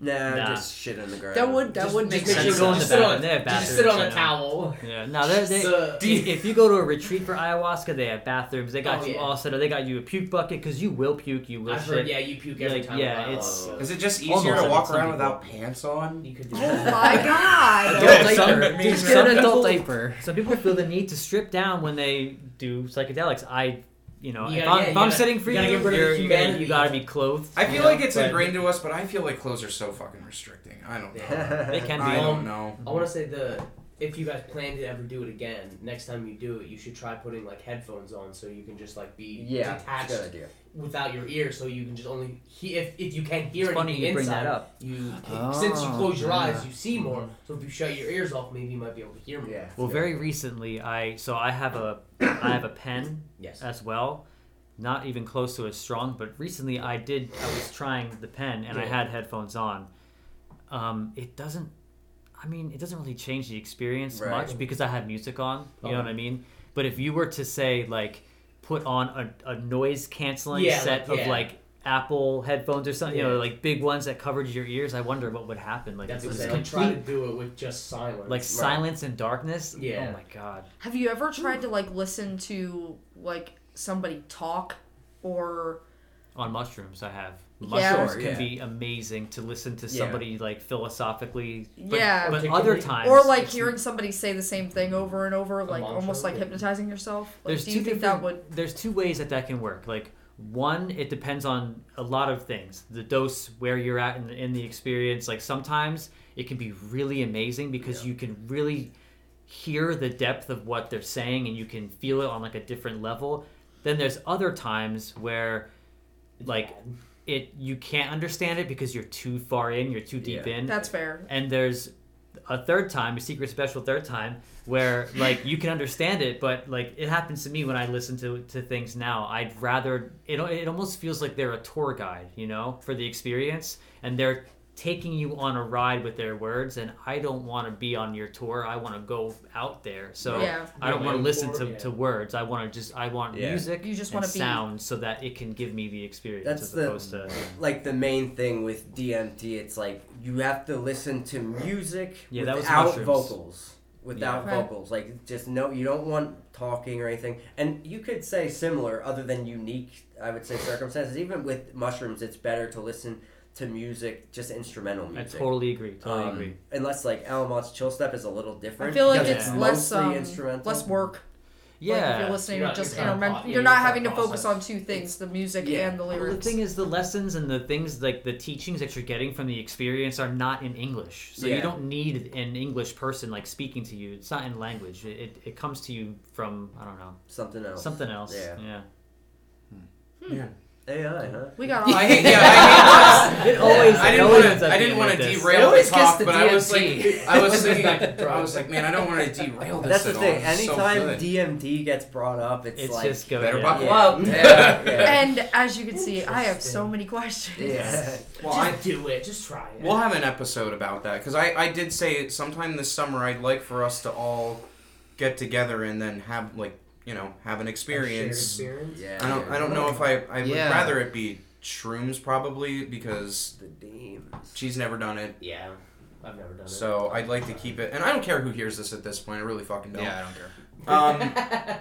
Nah, Nah. just shit on the ground. That would that Just- would make just sense. you go in Just the sit on- bathroom. They have Just sit on bathrooms, a I know. towel. Yeah, no, they're, they, So- if, if you go to a retreat for ayahuasca, they have bathrooms. They got Oh, you yeah. all set up. They got you a puke bucket because you will puke. You will I've shit. heard, yeah, you puke every Like, time. yeah, it's- go. is it just easier to walk around without pants on You could do Oh my god! Adult diaper. some- Dude, dude, get an adult people- diaper. Some people feel the need to strip down when they do psychedelics. I, you know, You if, gotta- I'm, yeah, if you I'm gotta- sitting for you you, gotta get rid you're, you're, you gotta be clothed. I you feel know, like it's but ingrained to us but I feel like clothes are so fucking restricting I don't know They can be. I Um, don't know I want to say the if you guys plan to ever do it again, next time you do it, you should try putting like headphones on so you can just like be Yeah, detached good idea. Without your ear, so you can just only he if if you can't hear It's funny anything you bring inside. that up. You Oh, since you close your yeah. eyes, you see more. So if you shut your ears off, maybe you might be able to hear more. Yeah. Well, very recently, I so I have a I have a pen Yes. as well. Not even close to as strong, but recently I did. I was trying the pen and I had headphones on. Um, it doesn't. I mean, it doesn't really change the experience Right. much because I have music on. You know what I mean? But if you were to say like put on a, a noise canceling Yeah, set like, of yeah. like Apple headphones or something, you know, like big ones that covered your ears, I wonder what would happen. Like That's if what it was saying. Like, try to do it with just silence. like silence and darkness. Yeah. Oh my god. Have you ever tried to like listen to like somebody talk or On mushrooms, I have. Yeah. Mushrooms Sure, can yeah. be amazing to listen to Yeah. somebody like philosophically. But, Yeah. but other times, or like hearing somebody say the same thing over and over, like almost like hypnotizing yourself? Like, There's do two you think that would? There's two ways that that can work. Like one, it depends on a lot of things. The dose, where you're at in the, in the experience. Like sometimes it can be really amazing because you can really hear the depth of what they're saying and you can feel it on like a different level. Then there's other times where like it you can't understand it because you're too far in, you're too deep Yeah. in. That's fair. and there's a third time, a secret special third time, where like you can understand it, but like it happens to me when I listen to to things now. I'd rather it. It almost feels like they're a tour guide, you know, for the experience, and they're taking you on a ride with their words. And I don't want to be on your tour. I want to go out there. So Yeah. I don't want to listen to, yeah. to words. I want to just I want Yeah. music. You just wanna be- sound so that it can give me the experience That's as the- opposed to like the main thing with DMT. It's like you have to listen to music Yeah, that was without vocals. Without Yeah. Right. vocals, like just no, you don't want talking or anything. And you could say similar, other than unique, I would say circumstances. Even with mushrooms, it's better to listen to music, just instrumental music. I totally agree. Totally Um, agree. Unless like Alan Watts Chill Step is a little different. I feel like because it's Yeah. less mostly um, instrumental. less work. Yeah. Like if you're listening You're to not- just you're trying to instrumental, you're not having to trying focus on two things: the music Yeah. and the Well, the thing is, the lessons and the things like the teachings that you're getting from the experience are not in English, so Yeah. you don't need an English person like speaking to you. It's not in language. It, it, it comes to you from I don't know something else. something else. Yeah. yeah. Yeah. AI, huh? we got. all. I hate, yeah, I hate It always. I didn't want to. I didn't want to this. Derail the always talk, the but I was like, I was Back thinking. I was like, man, I don't want to derail this That's the at thing. It's so Anytime good. DMT gets brought up, it's, It's like just go. better yeah. buckle Yeah. up. Yeah. yeah. And as you can see, I have so many questions. yeah. Well, just I, do it. Just try it. We'll have an episode about that because I, I did say sometime this summer I'd like for us to all get together and then have like you know have an A experience. experience. Yeah. I don't I don't know if I I would Yeah. rather it be shrooms probably because The demons. she's never done it. Yeah, I've never done it. So I'd like to keep it, and I don't care who hears this at this point. I really fucking don't. Yeah, I don't care.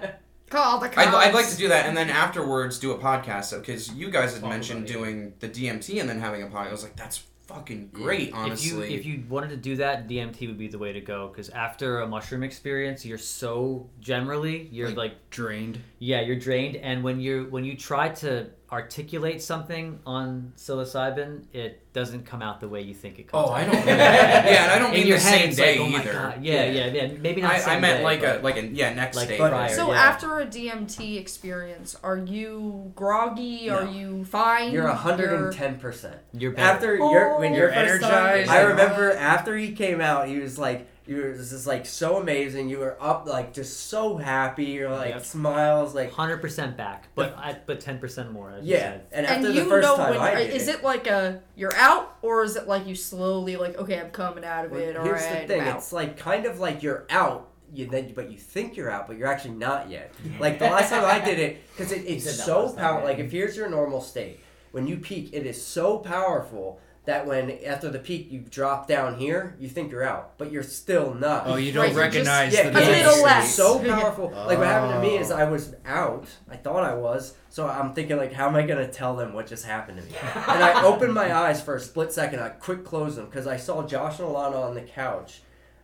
Um, Call the I'd. I'd like to do that, and then afterwards do a podcast because you guys had Talk mentioned about it. doing the DMT and then having a podcast. I was like, that's fucking great, If honestly. you if you wanted to do that, DMT would be the way to go because after a mushroom experience, you're so generally you're Like- like Drained. Yeah, you're drained, and when you when you try to articulate something on psilocybin, it doesn't come out the way you think it comes. oh, out. I don't. yeah, and I don't In mean your the head, same day like, oh my either. God. Yeah, yeah, yeah, Maybe not. I, same I meant day, like but- a like a yeah next Like day. prior. right? So yeah. after a DMT experience, are you groggy? Are you fine? You're You're- hundred and ten percent. You're better. After you're when you're Oh. first Energized. Time, I remember after he came out, he was like, you were just like so amazing. You were up like just so happy. You're like Yep. smiles like hundred percent back, but I, but ten percent more. As you yeah. said. And and after you the first know time when I did is it like a you're out or is it like you slowly like okay I'm coming out of Well, it here's right the thing. I'm out. It's like kind of like you're out. You then, but you think you're out, but you're actually not yet. Like the last time I did it, because it, it's so powerful. Like if here's your normal state, when you peak, it is so powerful that when after the peak you drop down here, you think you're out, but you're still not. Oh, you don't you just- recognize yeah, the A because little less. so powerful. Like what happened to me is Oh. I was out. I thought I was. So I'm thinking like, how am I gonna tell them what just happened to me? and I opened my eyes for a split second. I quick closed them because I saw Josh and Alana on the couch,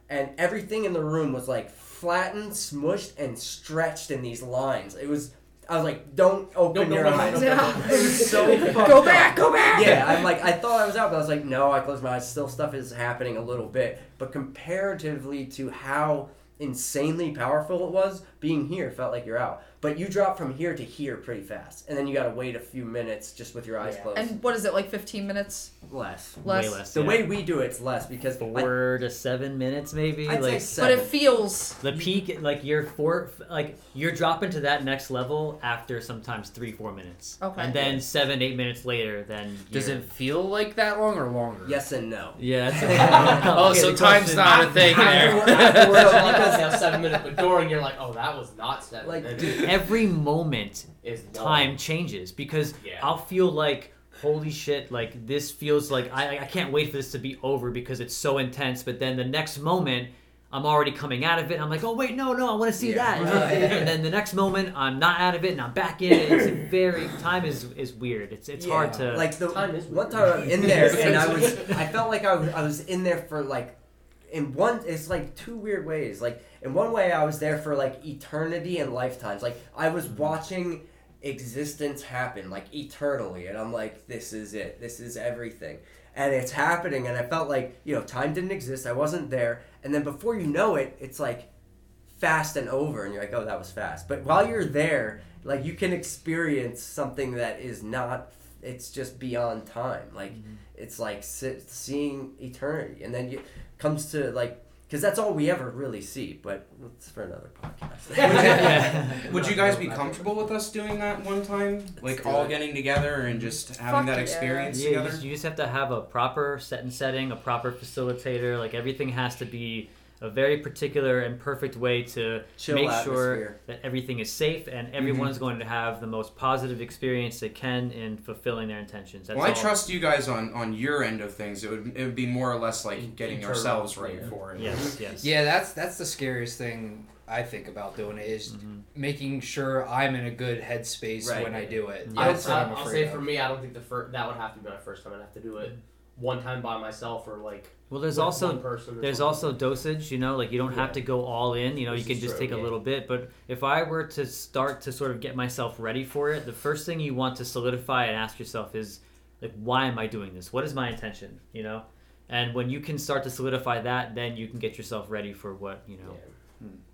and everything in the room was like flattened, smushed, and stretched in these lines. It was. I was like, don't open No, no, your no, eyes. no, no. It was so go back go back Yeah, I'm like, I thought I was out, but I was like, no, I closed my eyes. Still, stuff is happening a little bit. But comparatively to how insanely powerful it was, being here felt like you're out. But you drop from here to here pretty fast, and then you gotta wait a few minutes just with your eyes Yeah. closed. and what is it like 15 minutes less. less, Way less. The yeah. way we do it's less because I, four to seven minutes, maybe. I'd say like but it feels the peak, like you're four, like you're dropping to that next level after sometimes three, four minutes. Okay. And then seven, eight minutes later, then Does you're- it feel like that long or longer? yes and no. Yeah. That's a Oh, so time's question. not a thing there. Afterward, afterwards, you're like, Because- now seven minutes, but during you're like, oh, that was not seven Like, minutes. dude, Every moment, is long. time changes because Yeah. I'll feel like. Holy shit! Like this feels like I I can't wait for this to be over because it's so intense. But then the next moment, I'm already coming out of it. And I'm like, oh wait, no, no, I want to see Yeah. that. Yeah. and then the next moment, I'm not out of it and I'm back in it. It's very time is is weird. It's it's Yeah, hard to like the Time is one time I'm in there and I was I felt like I was I was in there for like in one it's like two weird ways. Like in one way I was there for like eternity and lifetimes. Like I was mm-hmm. watching existence happen like eternally and I'm like this is it. This is everything. And it's happening and I felt like you know time didn't exist. I wasn't there. And then before you know it it's like fast and over and you're like oh that was fast. But while you're there like you can experience something that is not it's just beyond time. Like mm-hmm. it's like seeing eternity. And then you comes to like because that's all we ever really see but it's for another podcast Would you guys be comfortable with us doing that one time? Like all it. getting together and just having Fuck that yeah. experience Yeah, you together? just, you just have to have a proper set and setting, a proper facilitator. Like everything has to be a very particular and perfect way to Chill make atmosphere. sure that everything is safe and everyone mm-hmm. is going to have the most positive experience they can in fulfilling their intentions. That's well, I all. trust you guys on on your end of things. It would it would be more or less like getting internal, ourselves ready yeah. for it. Yes, mm-hmm. yes. Yeah, that's that's the scariest thing I think about doing it is Mm-hmm. making sure I'm in a good headspace Right. when I do it. Mm-hmm. I That's don't, what I'm I'll afraid say for me, I don't think the first that would have to be my first time. I'd have to do it one time by myself or like Well, there's also one person. there's something. also dosage you know like you don't have to go all in you know This you can just true, take a little bit but if i were to start to sort of get myself ready for it the first thing you want to solidify and ask yourself is like why am i doing this what is my intention you know and when you can start to solidify that then you can get yourself ready for what you know Yeah.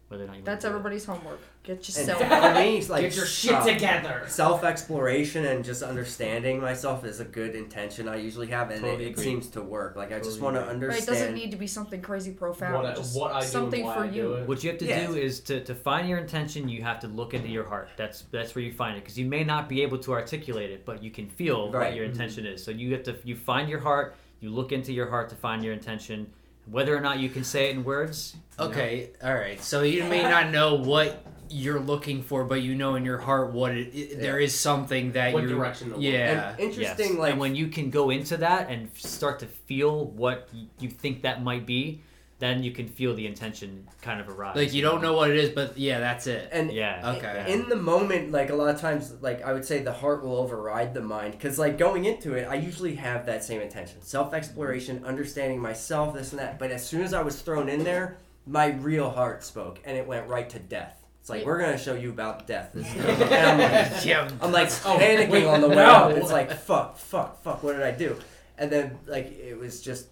Whether or not you That's wanna do it. everybody's homework. Get And yourself. for me, it's like Get your shit together. Self exploration and just understanding myself is a good intention I usually have, and Totally it, it agree. seems to work. Like I just Totally want to agree. Right, understand. it doesn't need to be something crazy profound. What I, just what I do and something why for I do you. it. What you have to Yeah. do is to, to find your intention. You have to look into your heart. That's that's where you find it because you may not be able to articulate it, but you can feel Right. what your mm-hmm. intention is. So you have to you find your heart. You look into your heart to find your intention. Whether or not you can say it in words. you know, Okay, all right. So you may not know what you're looking for, but you know in your heart what it, it there is something that What you're direction to. Yeah. and interesting, yes. like and when you can go into that and start to feel what you think that might be, then you can feel the intention kind of arise. like you don't know what it is, but yeah, that's it. and Yeah. Okay. yeah. in the moment like a lot of times like i would say the heart will override the mind because like going into it i usually have that same intention self-exploration understanding myself this and that but as soon as i was thrown in there my real heart spoke and it went right to death it's like we're gonna show you about death this and i'm like yeah. i'm like Oh, panicking wait, on the way no. up it's like fuck fuck fuck what did i do and then like it was just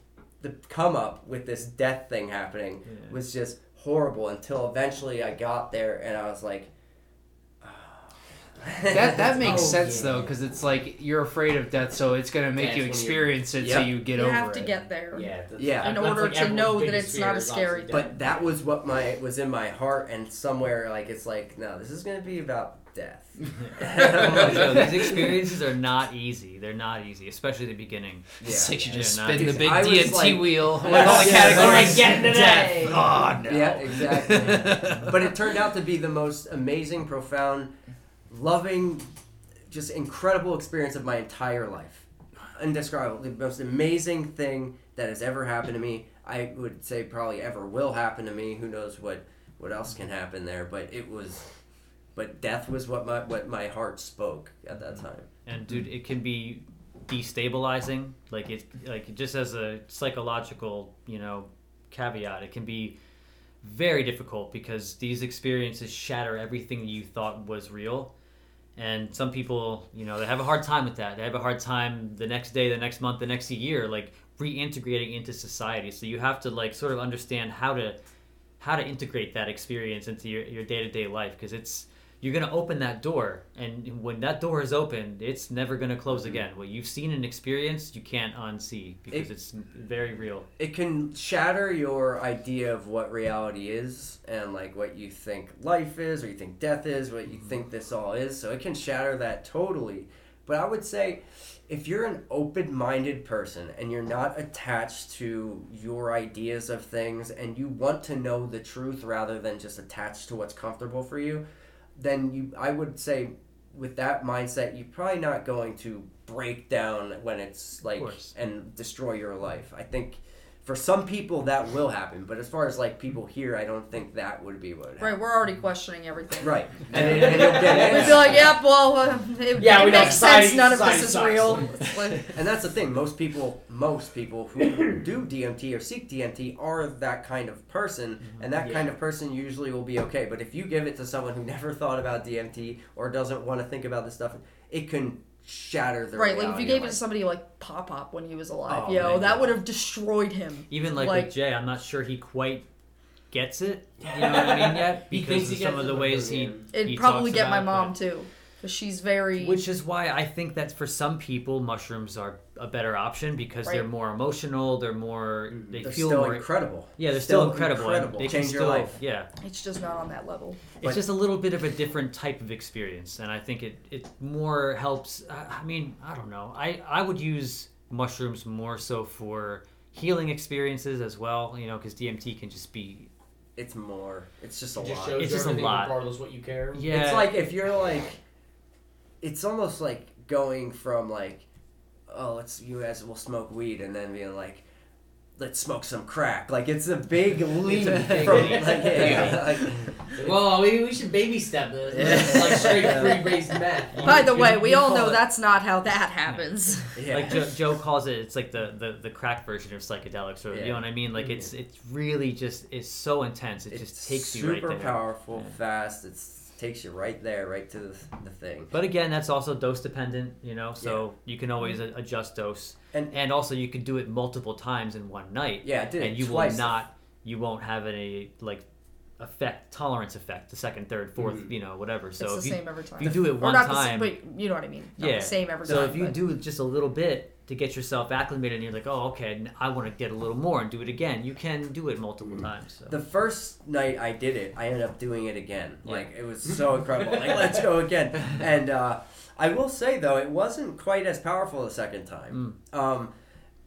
the come up with this death thing happening Yeah. was just horrible until eventually I got there and I was like, ah. That that makes Oh, sense yeah. though, because it's like you're afraid of death, so it's gonna make That's you experience it so you get you over it. You have to get there. Yeah. Yeah. In that's order like to know that it's not a scary thing. but that was what my was in my heart and somewhere like it's like no, this is gonna be about death. So these experiences are not easy. They're not easy, especially the beginning. It's like you Yeah, just not spin the big I was DMT like- wheel with all the yeah, categories. like getting. Death. Oh no. Yeah, exactly. but it turned out to be the most amazing, profound, loving, just incredible experience of my entire life. Indescribable. The most amazing thing that has ever happened to me. I would say probably ever will happen to me. Who knows what what else can happen there? But it was, but death was what my what my heart spoke at that time. And dude, it can be destabilizing. Like it, like just as a psychological, you know, caveat, it can be very difficult because these experiences shatter everything you thought was real. And some people, you know, they have a hard time with that. They have a hard time the next day, the next month, the next year, like reintegrating into society. So you have to like sort of understand how to how to integrate that experience into your, your day-to-day life because it's you're going to open that door and when that door is open it's never going to close mm-hmm. again. What you've seen and experienced you can't unsee because It- it's very real. It can shatter your idea of what reality is and like what you think life is or you think death is what you mm-hmm. think this all is so it can shatter that totally. But i would say if you're an open-minded person and you're not attached to your ideas of things and you want to know the truth rather than just attached to what's comfortable for you then you i would say with that mindset you're probably not going to break down when it's like and destroy your life. I think for some people that will happen but as far as like people here i don't think that would be what would Right, we're already questioning everything. right and, it, and you'll get We'd be like, yep, well, uh, it, Yeah, it we makes society- sense. None of this is sucks. real. And that's the thing. Most people, most people who do DMT or seek DMT are that kind of person, and that Yeah. kind of person usually will be okay. But if you give it to someone who never thought about DMT or doesn't want to think about this stuff, it can shatter their right, like if you gave it to somebody like Pop Pop when he was alive, Oh, yo, man. that would have destroyed him. even like, Like- with jay i'm not sure he quite gets it you know what i mean yet because of some of the ways he It'd he probably talks get my mom but- too, because she's very. Which is why I think that for some people, mushrooms are a better option because they're more emotional. They're more. Mm-hmm. They They're feel still more. incredible. yeah, they're still, incredible. incredible. They Change your still, life. Yeah, it's just not on that level. it's But- just a little bit of a different type of experience, and I think it it more helps. I I mean, I don't know. I I would use mushrooms more so for healing experiences as well. You know, because DMT can just be It's more. It's just a It just lot. shows It's just a everything lot. regardless what you care. yeah. It's like if you're like, it's almost like going from like, oh, let's you guys will smoke weed, and then being like, let's smoke some crack. Like it's a big leap a big from leap. like, yeah, like, Well, we, we should baby step this. It's like straight free based meth. By the way, we all know it- that's not how that happens. yeah. like Joe, Joe calls it, it's like the, the, the crack version of psychedelics, or you know what I mean? Like mm-hmm. it's it's really just it's so intense. It it's just takes super you right there. Super powerful, Yeah. fast. It's takes you right there, right to the, the thing. But again, that's also dose dependent, you know. So you can always a- adjust dose, And- and also you can do it multiple times in one night, Yeah, I did it and you twice. will not, you won't have any like effect tolerance effect the second, third, 4th Mm-hmm. you know, whatever. So it's if the you same every time. if you do it or one not time, the same, but you know what I mean. Not yeah, the same every so time. So if you but- do just a little bit to get yourself acclimated, and you're like, oh, okay, i want to get a little more and do it again, you can do it multiple Mm-hmm. times. So. The first night I did it, I ended up doing it again. Yeah. Like it was so incredible. Like let's go again. And uh, I will say though, it wasn't quite as powerful the second time. Mm. Um,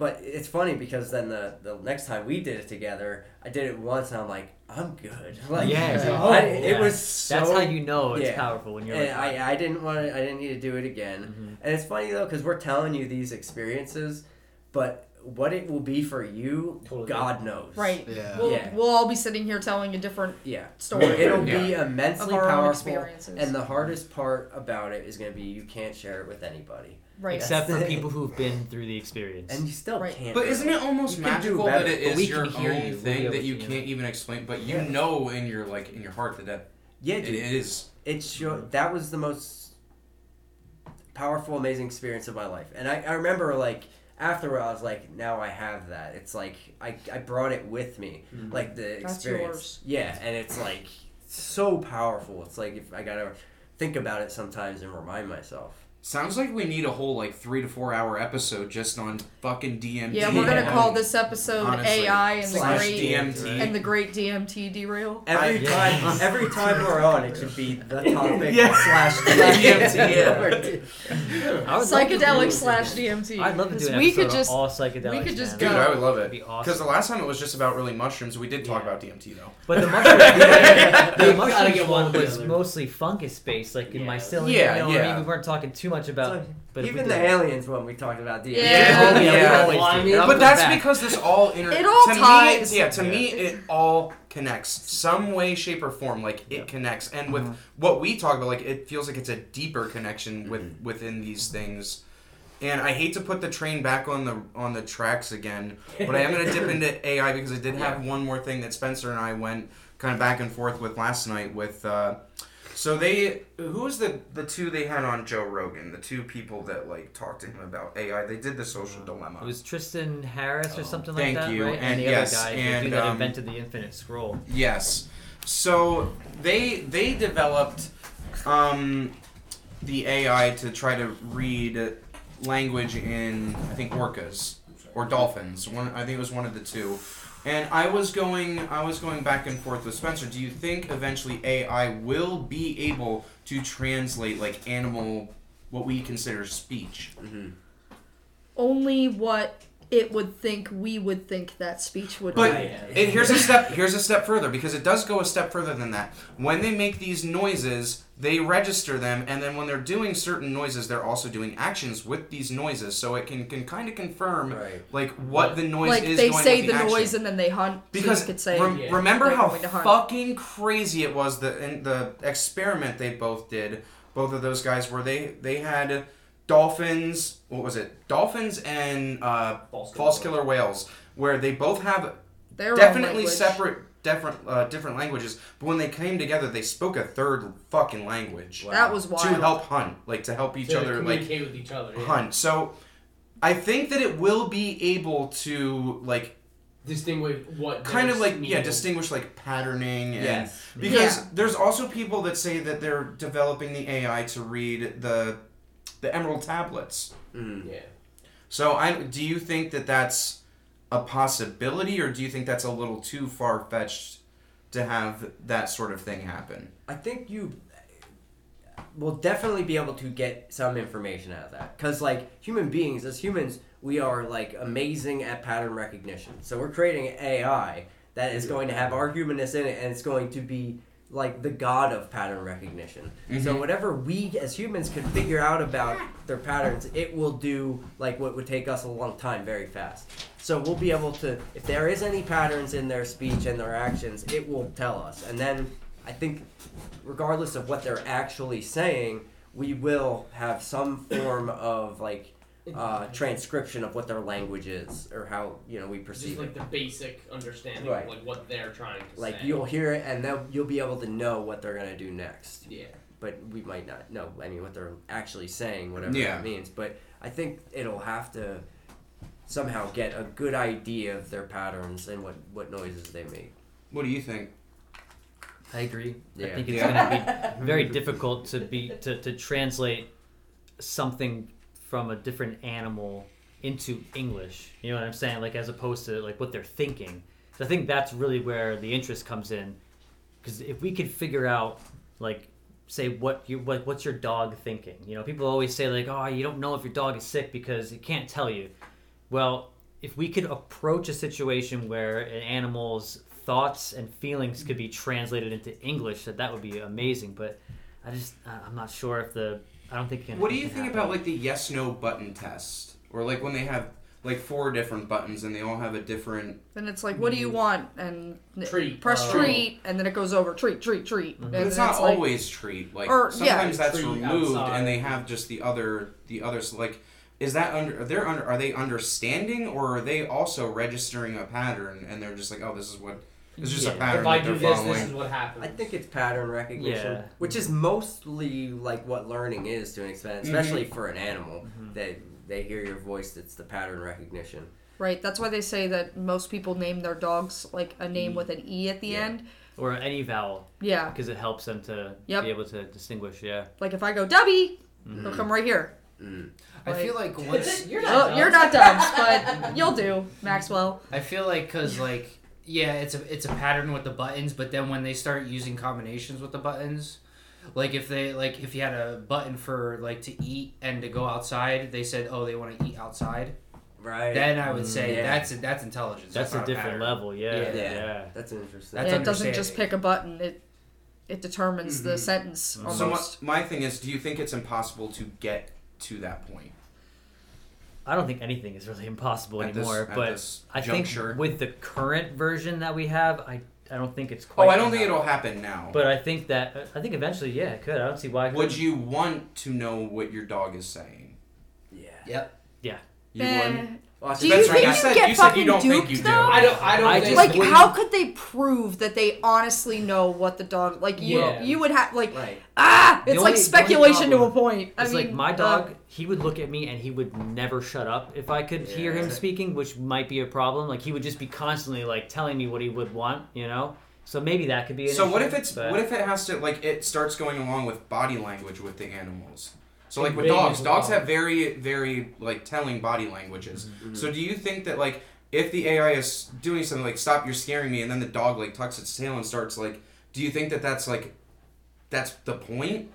but it's funny because then the the next time we did it together, I did it once and I'm like, I'm good. Like Yeah, exactly. I- Oh, it yeah. was so. That's how you know it's yeah. powerful when you're and like, I, I didn't want to, I didn't need to do it again. Mhm. And it's funny though because we're telling you these experiences, but what it will be for you, Totally God knows. right, Yeah. we'll, Yeah. we'll all be sitting here telling a different Yeah. story It'll be immensely of our own powerful. experiences. And the hardest part about it is going to be you can't share it with anybody. Right. except for people who've been through the experience. And you still Right. can't. But do isn't it almost You magical better, that it but is we your hear own you. Thing that you can't even explain, but you Yeah. know in your like in your heart that, that Yeah, it, dude. it is. It's sure that was the most powerful, amazing experience of my life. And I, I remember like afterward, I was like, now I have that. It's like I, I brought it with me, mm-hmm. like the That's experience. yours. Yeah, and it's like so powerful. It's like if I gotta think about it sometimes and remind myself. Sounds like we need a whole like three to four hour episode just on fucking DMT. Yeah, we're gonna call this episode Honestly. AI and the Slash great DMT. and the great DMT derail. Every I- time, every time we're on, it should be the topic Yeah. slash DMT. I would love to do Psychedelic it. slash DMT. I'd love to do an we could just all psychedelics. we could just man. Dude. I would love That'd it. be awesome. Because the last time it was just about really mushrooms. We did talk Yeah. about DMT though. But the mushroom, the, gotta mushroom get one one was together. mostly fungus based, like in Yeah. mycelium. Yeah, you know what I yeah. mean? We weren't talking too much about. But if we Even did- the aliens one we talked about. DMT. Yeah. Oh, yeah, we Yeah. I mean- But that's back. because this all inter- It all to ties. Me, yeah, to Yeah. me it all connects some way, shape, or form. Like it connects, and with Uh-huh. what we talk about, like it feels like it's a deeper connection with Mm-hmm. within these things. And I hate to put the train back on the on the tracks again, but I am going to dip into AI because I did have one more thing that Spencer and I went kind of back and forth with last night. With uh, so they who was the the two they had on Joe Rogan, the two people that like talked to him about AI. They did the social dilemma. It was Tristan Harris or something Thank like that, you, right? and the yes, other guy, the and, dude that um, invented the infinite scroll. Yes. So they they developed um, the AI to try to read language in I think orcas or dolphins. One I think it was one of the two. And I was going I was going back and forth with Spencer. Do you think eventually AI will be able to translate like animal what we consider speech? Mm-hmm. Only what it would think we would think that speech would But be. it, here's a step. Here's a step further because it does go a step further than that. When they make these noises, they register them, and then when they're doing certain noises, they're also doing actions with these noises, so it can, can kind of confirm Right. like what the noise Like is. they going say with the, action. noise and then they hunt. Because so could say rem- Yeah. remember they're how hunt. fucking crazy it was the in the experiment they both did, both of those guys, where they they had dolphins. What was it? Dolphins and uh, False false killer killer whales, where they both have their own definitely separate different uh, different languages but when they came together they spoke a third fucking language That was to help hunt like to help each to other like communicate with each other. Yeah. hunt so i think that it will be able to like Distinguish what. kind of there's like yeah distinguish like patterning and Yes. because Yeah. there's also people that say that they're developing the ai to read the the emerald tablets Mm. Yeah. so i do you think that that's a possibility or do you think that's a little too far-fetched to have that sort of thing happen I think you. we'll definitely be able to get some information out of that. Because like human beings, as humans, we are like amazing at pattern recognition. So we're creating an AI that is going to have our humanness in it, and it's going to be like the god of pattern recognition. So mm-hmm. whatever we as humans can figure out about their patterns, it will do like what would take us a long time very fast. So we'll be able to, if there is any patterns in their speech and their actions, it will tell us. And then I think, regardless of what they're actually saying, we will have some form of like uh, transcription of what their language is or how you know we Just perceive like it. the basic understanding Right. of like what they're trying to say. Like say. you'll hear it and then you'll be able to know what they're gonna do next. Yeah. But we might not know. I mean, what they're actually saying, whatever Yeah. that means. But I think it'll have to somehow get a good idea of their patterns and what what noises they make. What do you think? I agree. I think it's Yeah. going to be very difficult to be to, to translate something from a different animal into English. You know what I'm saying? Like as opposed to like what they're thinking. So I think that's really where the interest comes in. Because if we could figure out like say what you what what's your dog thinking? You know, people always say like, oh, you don't know if your dog is sick because it can't tell you. Well, if we could approach a situation where an animal's thoughts and feelings could be translated into English, that that would be amazing. But I just I'm not sure if the I don't think. can- What do you can think happen. about like the yes no button test, or like when they have like four different buttons and they all have a different. Then it's like, what do you want? And Treat. press Uh, treat, and then it goes over treat, treat, treat. And But it's not like- always treat. Like Or- yeah. sometimes that's removed outside. and they have just the other the others like. Is that under? Are they under? Are they understanding, or are they also registering a pattern? And they're just like, oh, this is what. It's just Yeah. a pattern If I do this, following. this is what happens. I think it's pattern recognition, Yeah. which is mostly like what learning is to an extent, mm-hmm. especially for an animal. Mm-hmm. They they hear your voice. It's the pattern recognition. Right. That's why they say that most people name their dogs like a name mm. with an e at the Yeah. end. or any vowel Yeah. because it helps them to Yep. be able to distinguish. Yeah. Like if I go Dubby, Mm-hmm. he'll come right here. Mm. I feel like once you're Oh, not. you're not Dubs, oh, but you'll do, Maxwell. I feel like because like yeah, it's a it's a pattern with the buttons, but then when they start using combinations with the buttons, like if they like if you had a button for like to eat and to go outside, they said oh they want to eat outside. Right. Then I would say yeah. that's that's intelligence. That's, a different pattern. level. Yeah. Yeah. Yeah. yeah. That's interesting. That's yeah, it doesn't just pick a button. It it determines the Mhm. sentence So my, almost. my thing is, do you think it's impossible to get to that point? I don't think anything is really impossible At this- anymore. at but this I juncture? think with the current version that we have, I I don't think it's Oh, quite. I don't think enough. it'll happen now. But I think that I think eventually, yeah, it could. I don't see why. It Would couldn't. you want to know what your dog is saying? yeah. Yep. You Eh, wouldn't. Well, Do That's you right, think you you said- get you said you fucking don't think duped you do. though? I don't. I don't I think. just- like wouldn't- how could they prove that they honestly know what the dog like you Yeah. you would have like Right. ah The it's only- like the only speculation to a problem point i It's mean like my uh, dog, he would look at me and he would never shut up if I could hear him speaking, which might be a problem. Like he would just be constantly like telling me what he would want, you know. So maybe that could be an So what if it's but- what if it has to like it starts going along with body language with the animals? So like with dogs, dogs have very very like telling body languages. Mm-hmm. So do you think that like if the AI is doing something like stop you're scaring me and then the dog like tucks its tail and starts like do you think that that's like that's the point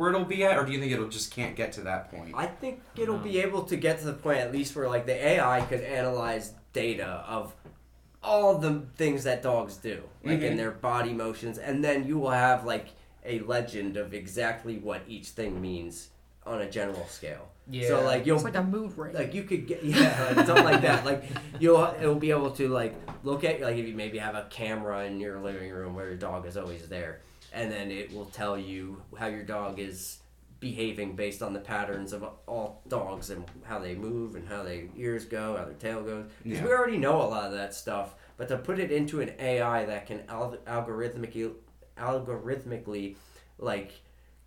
where it'll be at or do you think it'll just can't get to that point? I think it'll be able to get to the point at least where like the AI could analyze data of all the things that dogs do, like in Mhm. their body motions, and then you will have like a legend of exactly what each thing means on a general scale. Yeah. So like you'll it's like a mood ring like you could get yeah like, something like that like you'll it'll be able to like look at like if you maybe have a camera in your living room where your dog is always there and then it will tell you how your dog is behaving based on the patterns of all dogs and how they move and how their ears go how their tail goes because Yeah. we already know a lot of that stuff but to put it into an ai that can al- algorithmically algorithmically like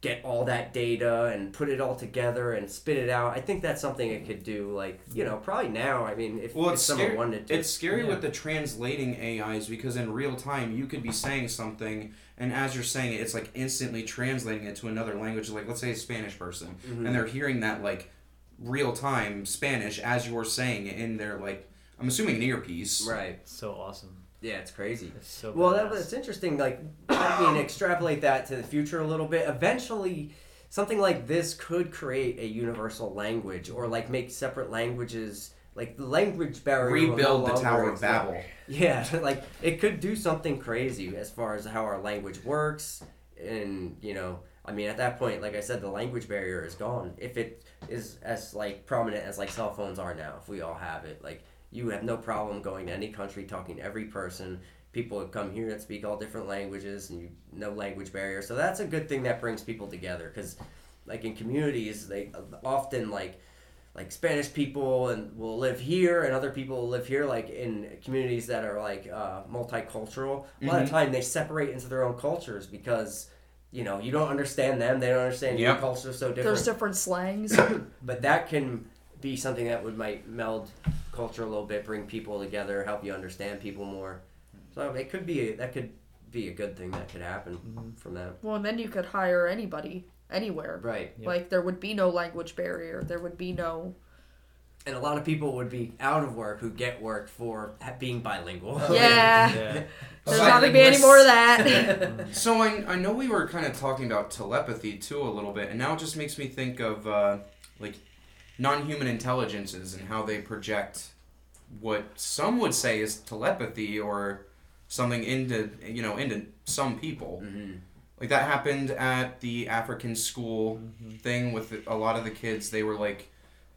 get all that data and put it all together and spit it out. I think that's something it could do. Like you know, probably now. I mean, if, Well, if it's someone scary. wanted to, It's scary Yeah. with the translating AIs because in real time you could be saying something, and as you're saying it, it's like instantly translating it to another language. Like let's say a Spanish person, Mm-hmm. and they're hearing that like real time Spanish as you're saying it in their like I'm assuming an earpiece. right? so awesome. Yeah, it's crazy. It's so Well, that, badass. it's interesting. Like, I mean, extrapolate that to the future a little bit. Eventually, something like this could create a universal language or like make separate languages like the language barrier will no Rebuild the Tower of exist. Babel. Yeah, like it could do something crazy as far as how our language works, and you know, I mean, at that point, like I said, the language barrier is gone. If it is as like prominent as like cell phones are now, if we all have it, like you have no problem going to any country, talking to every person. People would come here that speak all different languages, and you no language barrier. So that's a good thing that brings people together, because like in communities, they often like like Spanish people and will live here, and other people will live here. Like in communities that are like uh, multicultural, a lot of time they separate into their own cultures because you know you don't understand them, they don't understand your culture so different. There's different slangs. but that can be something that would might meld culture a little bit, bring people together, help you understand people more. So it could be that could be a good thing that could happen from that. well, and then you could hire anybody, anywhere. Right. Yep. Like there would be no language barrier. There would be no. And a lot of people would be out of work who get work for being bilingual. yeah. Yeah. There's not gonna be any more of that. So I, I know we were kind of talking about telepathy too a little bit, and now it just makes me think of uh, like non-human intelligences and how they project what some would say is telepathy or something into you know into some people. Mhm. Like that happened at the African school thing with a lot of the kids. They were like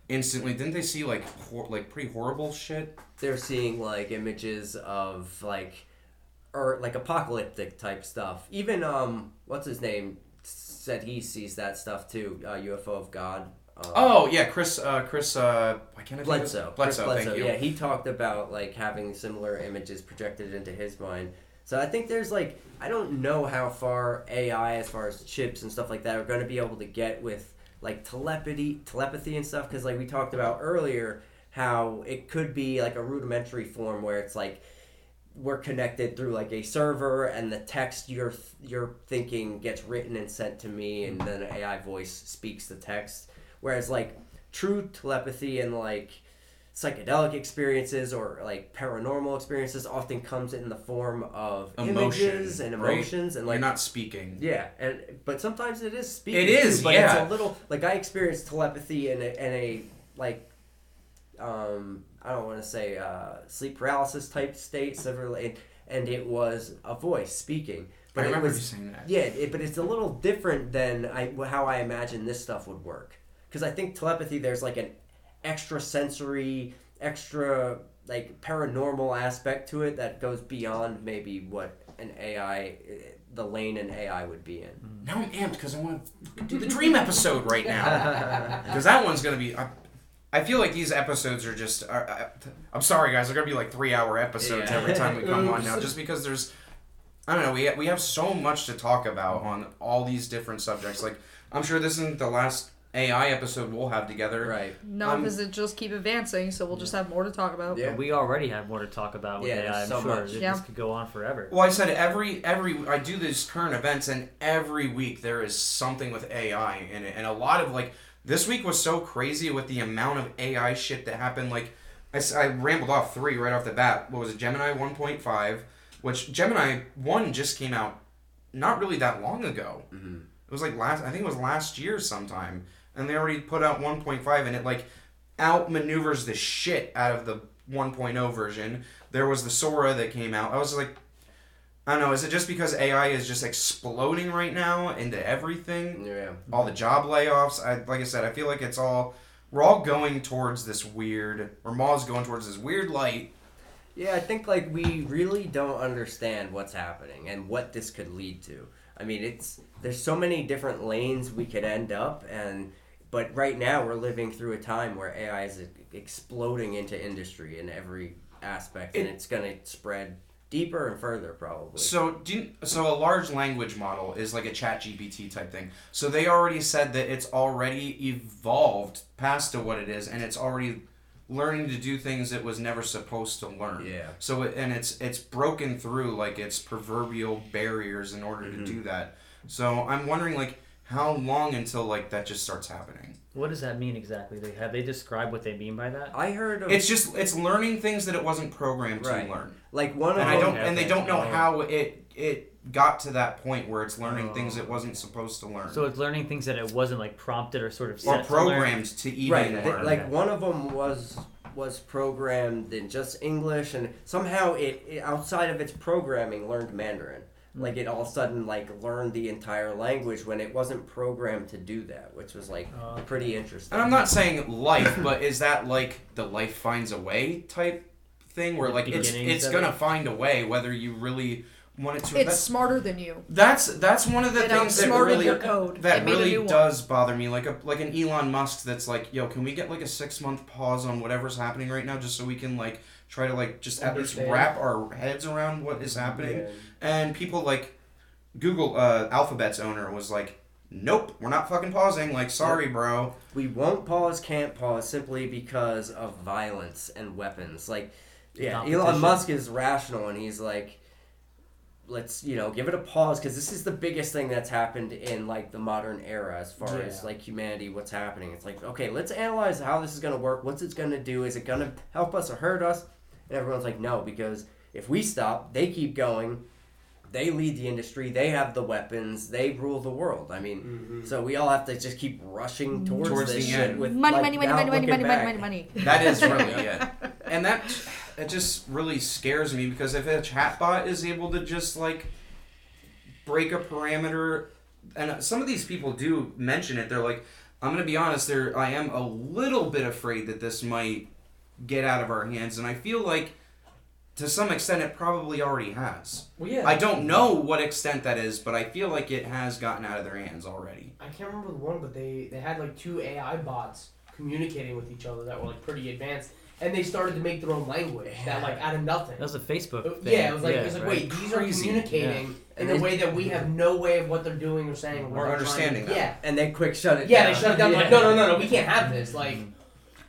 instantly didn't they see like hor- like pretty horrible shit? they're seeing like images of like or like apocalyptic type stuff. Even um, what's his name said he sees that stuff too. Uh, UFO of God. Um, Oh yeah, Chris. Uh, Chris. Uh, why can't I Bledsoe. Bledsoe. Chris Thank you. Yeah, he talked about like having similar images projected into his mind. So I think there's like I don't know how far AI, as far as chips and stuff like that, are going to be able to get with like telepathy, telepathy and stuff. Because like we talked about earlier, how it could be like a rudimentary form where it's like we're connected through like a server and the text you're you're thinking gets written and sent to me and then an AI voice speaks the text whereas like true telepathy and like psychedelic experiences or like paranormal experiences often comes in the form of Emotion, images and right? emotions and like You're not speaking. yeah, and but sometimes it is speaking. It is, too, but yeah. It's a little like I experienced telepathy in a, in a like, um, I don't want to say uh, sleep paralysis type state, severely, and it was a voice speaking. But I it remember was you saying that. yeah, it, but it's a little different than I how I imagine this stuff would work. Because I think telepathy, there's like an extra sensory, extra like paranormal aspect to it that goes beyond maybe what an AI, the lane an AI would be in. Mm. Now I'm amped because I want to do the dream episode right now. Because that one's gonna be. I, I feel like these episodes are just. Are, I, I'm sorry, guys. They're gonna be like three hour episodes Yeah. every time we come on now, just because there's. I don't know. We we have so much to talk about on all these different subjects. Like I'm sure this isn't the last AI episode we'll have together. Right. no, Um, because it just keep advancing, so we'll just have more to talk about. Yeah. We already have more to talk about with Yeah, AI. there's I'm so sure much. This- Yeah. this could go on forever. Well, I said every every I do these current events, and every week there is something with AI in it, and a lot of like this week was so crazy with the amount of AI shit that happened. Like I rambled off three right off the bat. What was it? Gemini one point five, which Gemini one just came out not really that long ago. Mhm. It was like last I think it was last year sometime, and they already put out one point five, and it like outmaneuvers the shit out of the 1.0 version. There was the Sora that came out. I was like, I don't know. Is it just because AI is just exploding right now into everything? Yeah. All the job layoffs. I like I said, I feel like it's all we're all going towards this weird, or Ma's going towards this weird light. Yeah, I think like we really don't understand what's happening and what this could lead to. I mean, it's there's so many different lanes we could end up and but right now we're living through a time where AI is exploding into industry in every aspect and It- it's going to spread deeper and further probably. So, do you, so a large language model is like a Chat GPT type thing. So they already said that it's already evolved past to what it is, and it's already learning to do things it was never supposed to learn. Yeah. So it, and it's it's broken through like its proverbial barriers in order Mm-hmm. to do that. So I'm wondering like how long until like that just starts happening. What does that mean exactly? They, have they described what they mean by that? I heard of It's just it's learning things that it wasn't programmed Right. to learn, like one of and I don't and they don't know how it it got to that point where it's learning Oh. things it wasn't supposed to learn So it's learning things that it wasn't like prompted or sort of or set to learn. programmed to even right th- learn. like one of them was was programmed in just english and somehow it, it outside of its programming learned mandarin like it all of a sudden like learned the entire language when it wasn't programmed to do that which was like Oh. pretty interesting And I'm not saying life, but is that like the life finds a way type thing where like it's it's gonna it? find a way whether you really want it to. It's that's, smarter than you. that's that's one of the It things that really code. that It really new one. does bother me. Like a like an Elon Musk that's like, yo, can we get like a six month pause on whatever's happening right now, just so we can like try to like just at least wrap our heads around what is happening. Yeah. And people like Google uh, Alphabet's owner was like, nope, we're not fucking pausing. Like, sorry, bro. we won't pause can't pause simply because of violence and weapons like yeah elon musk is rational and he's like let's you know give it a pause because this is the biggest thing that's happened in like the modern era as far as like humanity what's happening it's like okay let's analyze how this is going to work what's it going to do is it going to help us or hurt us and everyone's like no because if we stop they keep going they lead the industry they have the weapons they rule the world i mean Mm-hmm. so we all have to just keep rushing towards, Towards this the shit end. with Money, like, money, money, money, money, money, money, money, money. That is really it. And that it just really scares me because if a chatbot is able to just like break a parameter and some of these people do mention it, they're like, I'm gonna be honest, there I am a little bit afraid that this might get out of our hands and I feel like to some extent it probably already has. Well, yeah. I don't know what extent that is, but I feel like it has gotten out of their hands already. I can't remember the one, but they they had like two AI bots communicating with each other that were like pretty advanced, and they started to make their own language that like out of nothing. That was a Facebook Uh, thing. yeah, it was like it was like right. wait, these are Crazy. communicating in And a way that we have no way of what they're doing or saying or, Or understanding trying to. Yeah, and they quick shut it down yeah, down. they shut it down. Like no, no, no, no, we can't have this. Like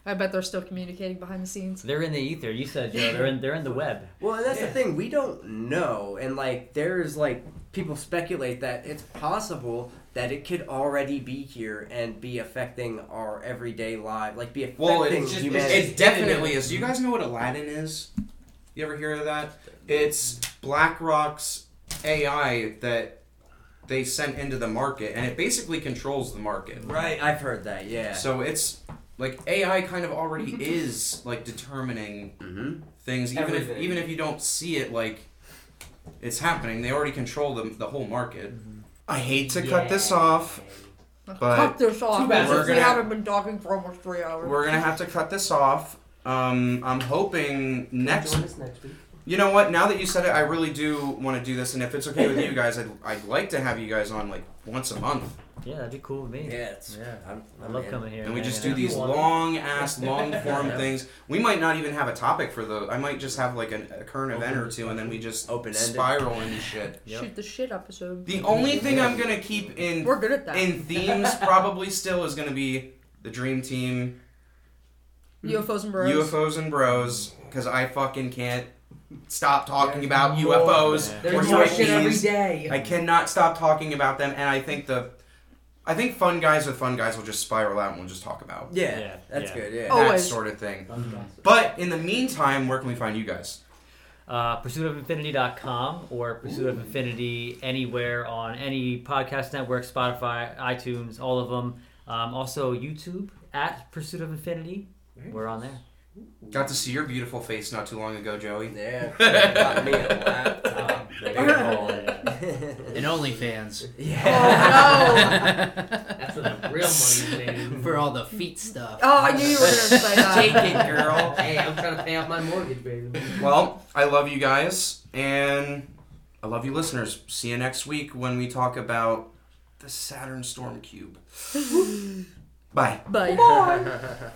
I bet they're still communicating behind the scenes. They're in the ether. You said Joe. They're in. They're in the web. Well, and that's Yeah. the thing. We don't know. And, like, there's, like, people speculate that it's possible that it could already be here and be affecting our everyday life. Like, be affecting Well, it's just- humanity. It definitely is. Do you guys know what Aladdin is? You ever hear of that? It's BlackRock's AI that they sent into the market, and it basically controls the market. right. I've heard that, yeah. So it's like AI kind of already is like determining hmm things, even if even if you don't see it like it's happening. They already control the the whole market. I hate to cut this off. But Cut this off. bad. We're gonna- haven't been talking for almost three hours. we're gonna have to cut this off. Um, I'm hoping next join us next week. You know what? Now that you said it, I really do want to do this, and if it's okay with you guys, I'd, I'd like to have you guys on like once a month, Yeah, that'd be cool with me. Yeah, it's, Yeah. I'm, I I'm love in. coming here. and we just do these long ass, long form Yeah. things. We might not even have a topic for the. I might just have like an, a current event or two, and then we just Open-ended. spiral into shit. Yep. Shoot the shit episode. The only thing I'm gonna keep in We're good at that. in themes probably still is gonna be the Dream Team, UFOs and bros. UFOs and Bros, because I fucking can't stop talking about more. UFOs Yeah. There's or more shit every UAPs. day. I cannot stop talking about them, and I think the, I think fun guys with fun guys will just spiral out and we'll just talk about Yeah, Yeah, that's yeah. good, yeah. That Always. sort of thing. But in the meantime, where can we find you guys? uh, pursuitofinfinity.com or Pursuit of Infinity anywhere on any podcast network, Spotify, iTunes, all of them. Um, also YouTube at Pursuit of Infinity. We're on there. Got to see your beautiful face not too long ago, Joey. Yeah, got me a laptop. Big call. And OnlyFans. yeah. Oh, no. That's where the real money's made. For all the feet stuff. Oh, I knew you were gonna say that. Take it, girl. Hey, I'm trying to pay off my mortgage, baby. Well, I love you guys, and I love you, listeners. See you next week when we talk about the Saturn Storm Cube. Bye. Bye.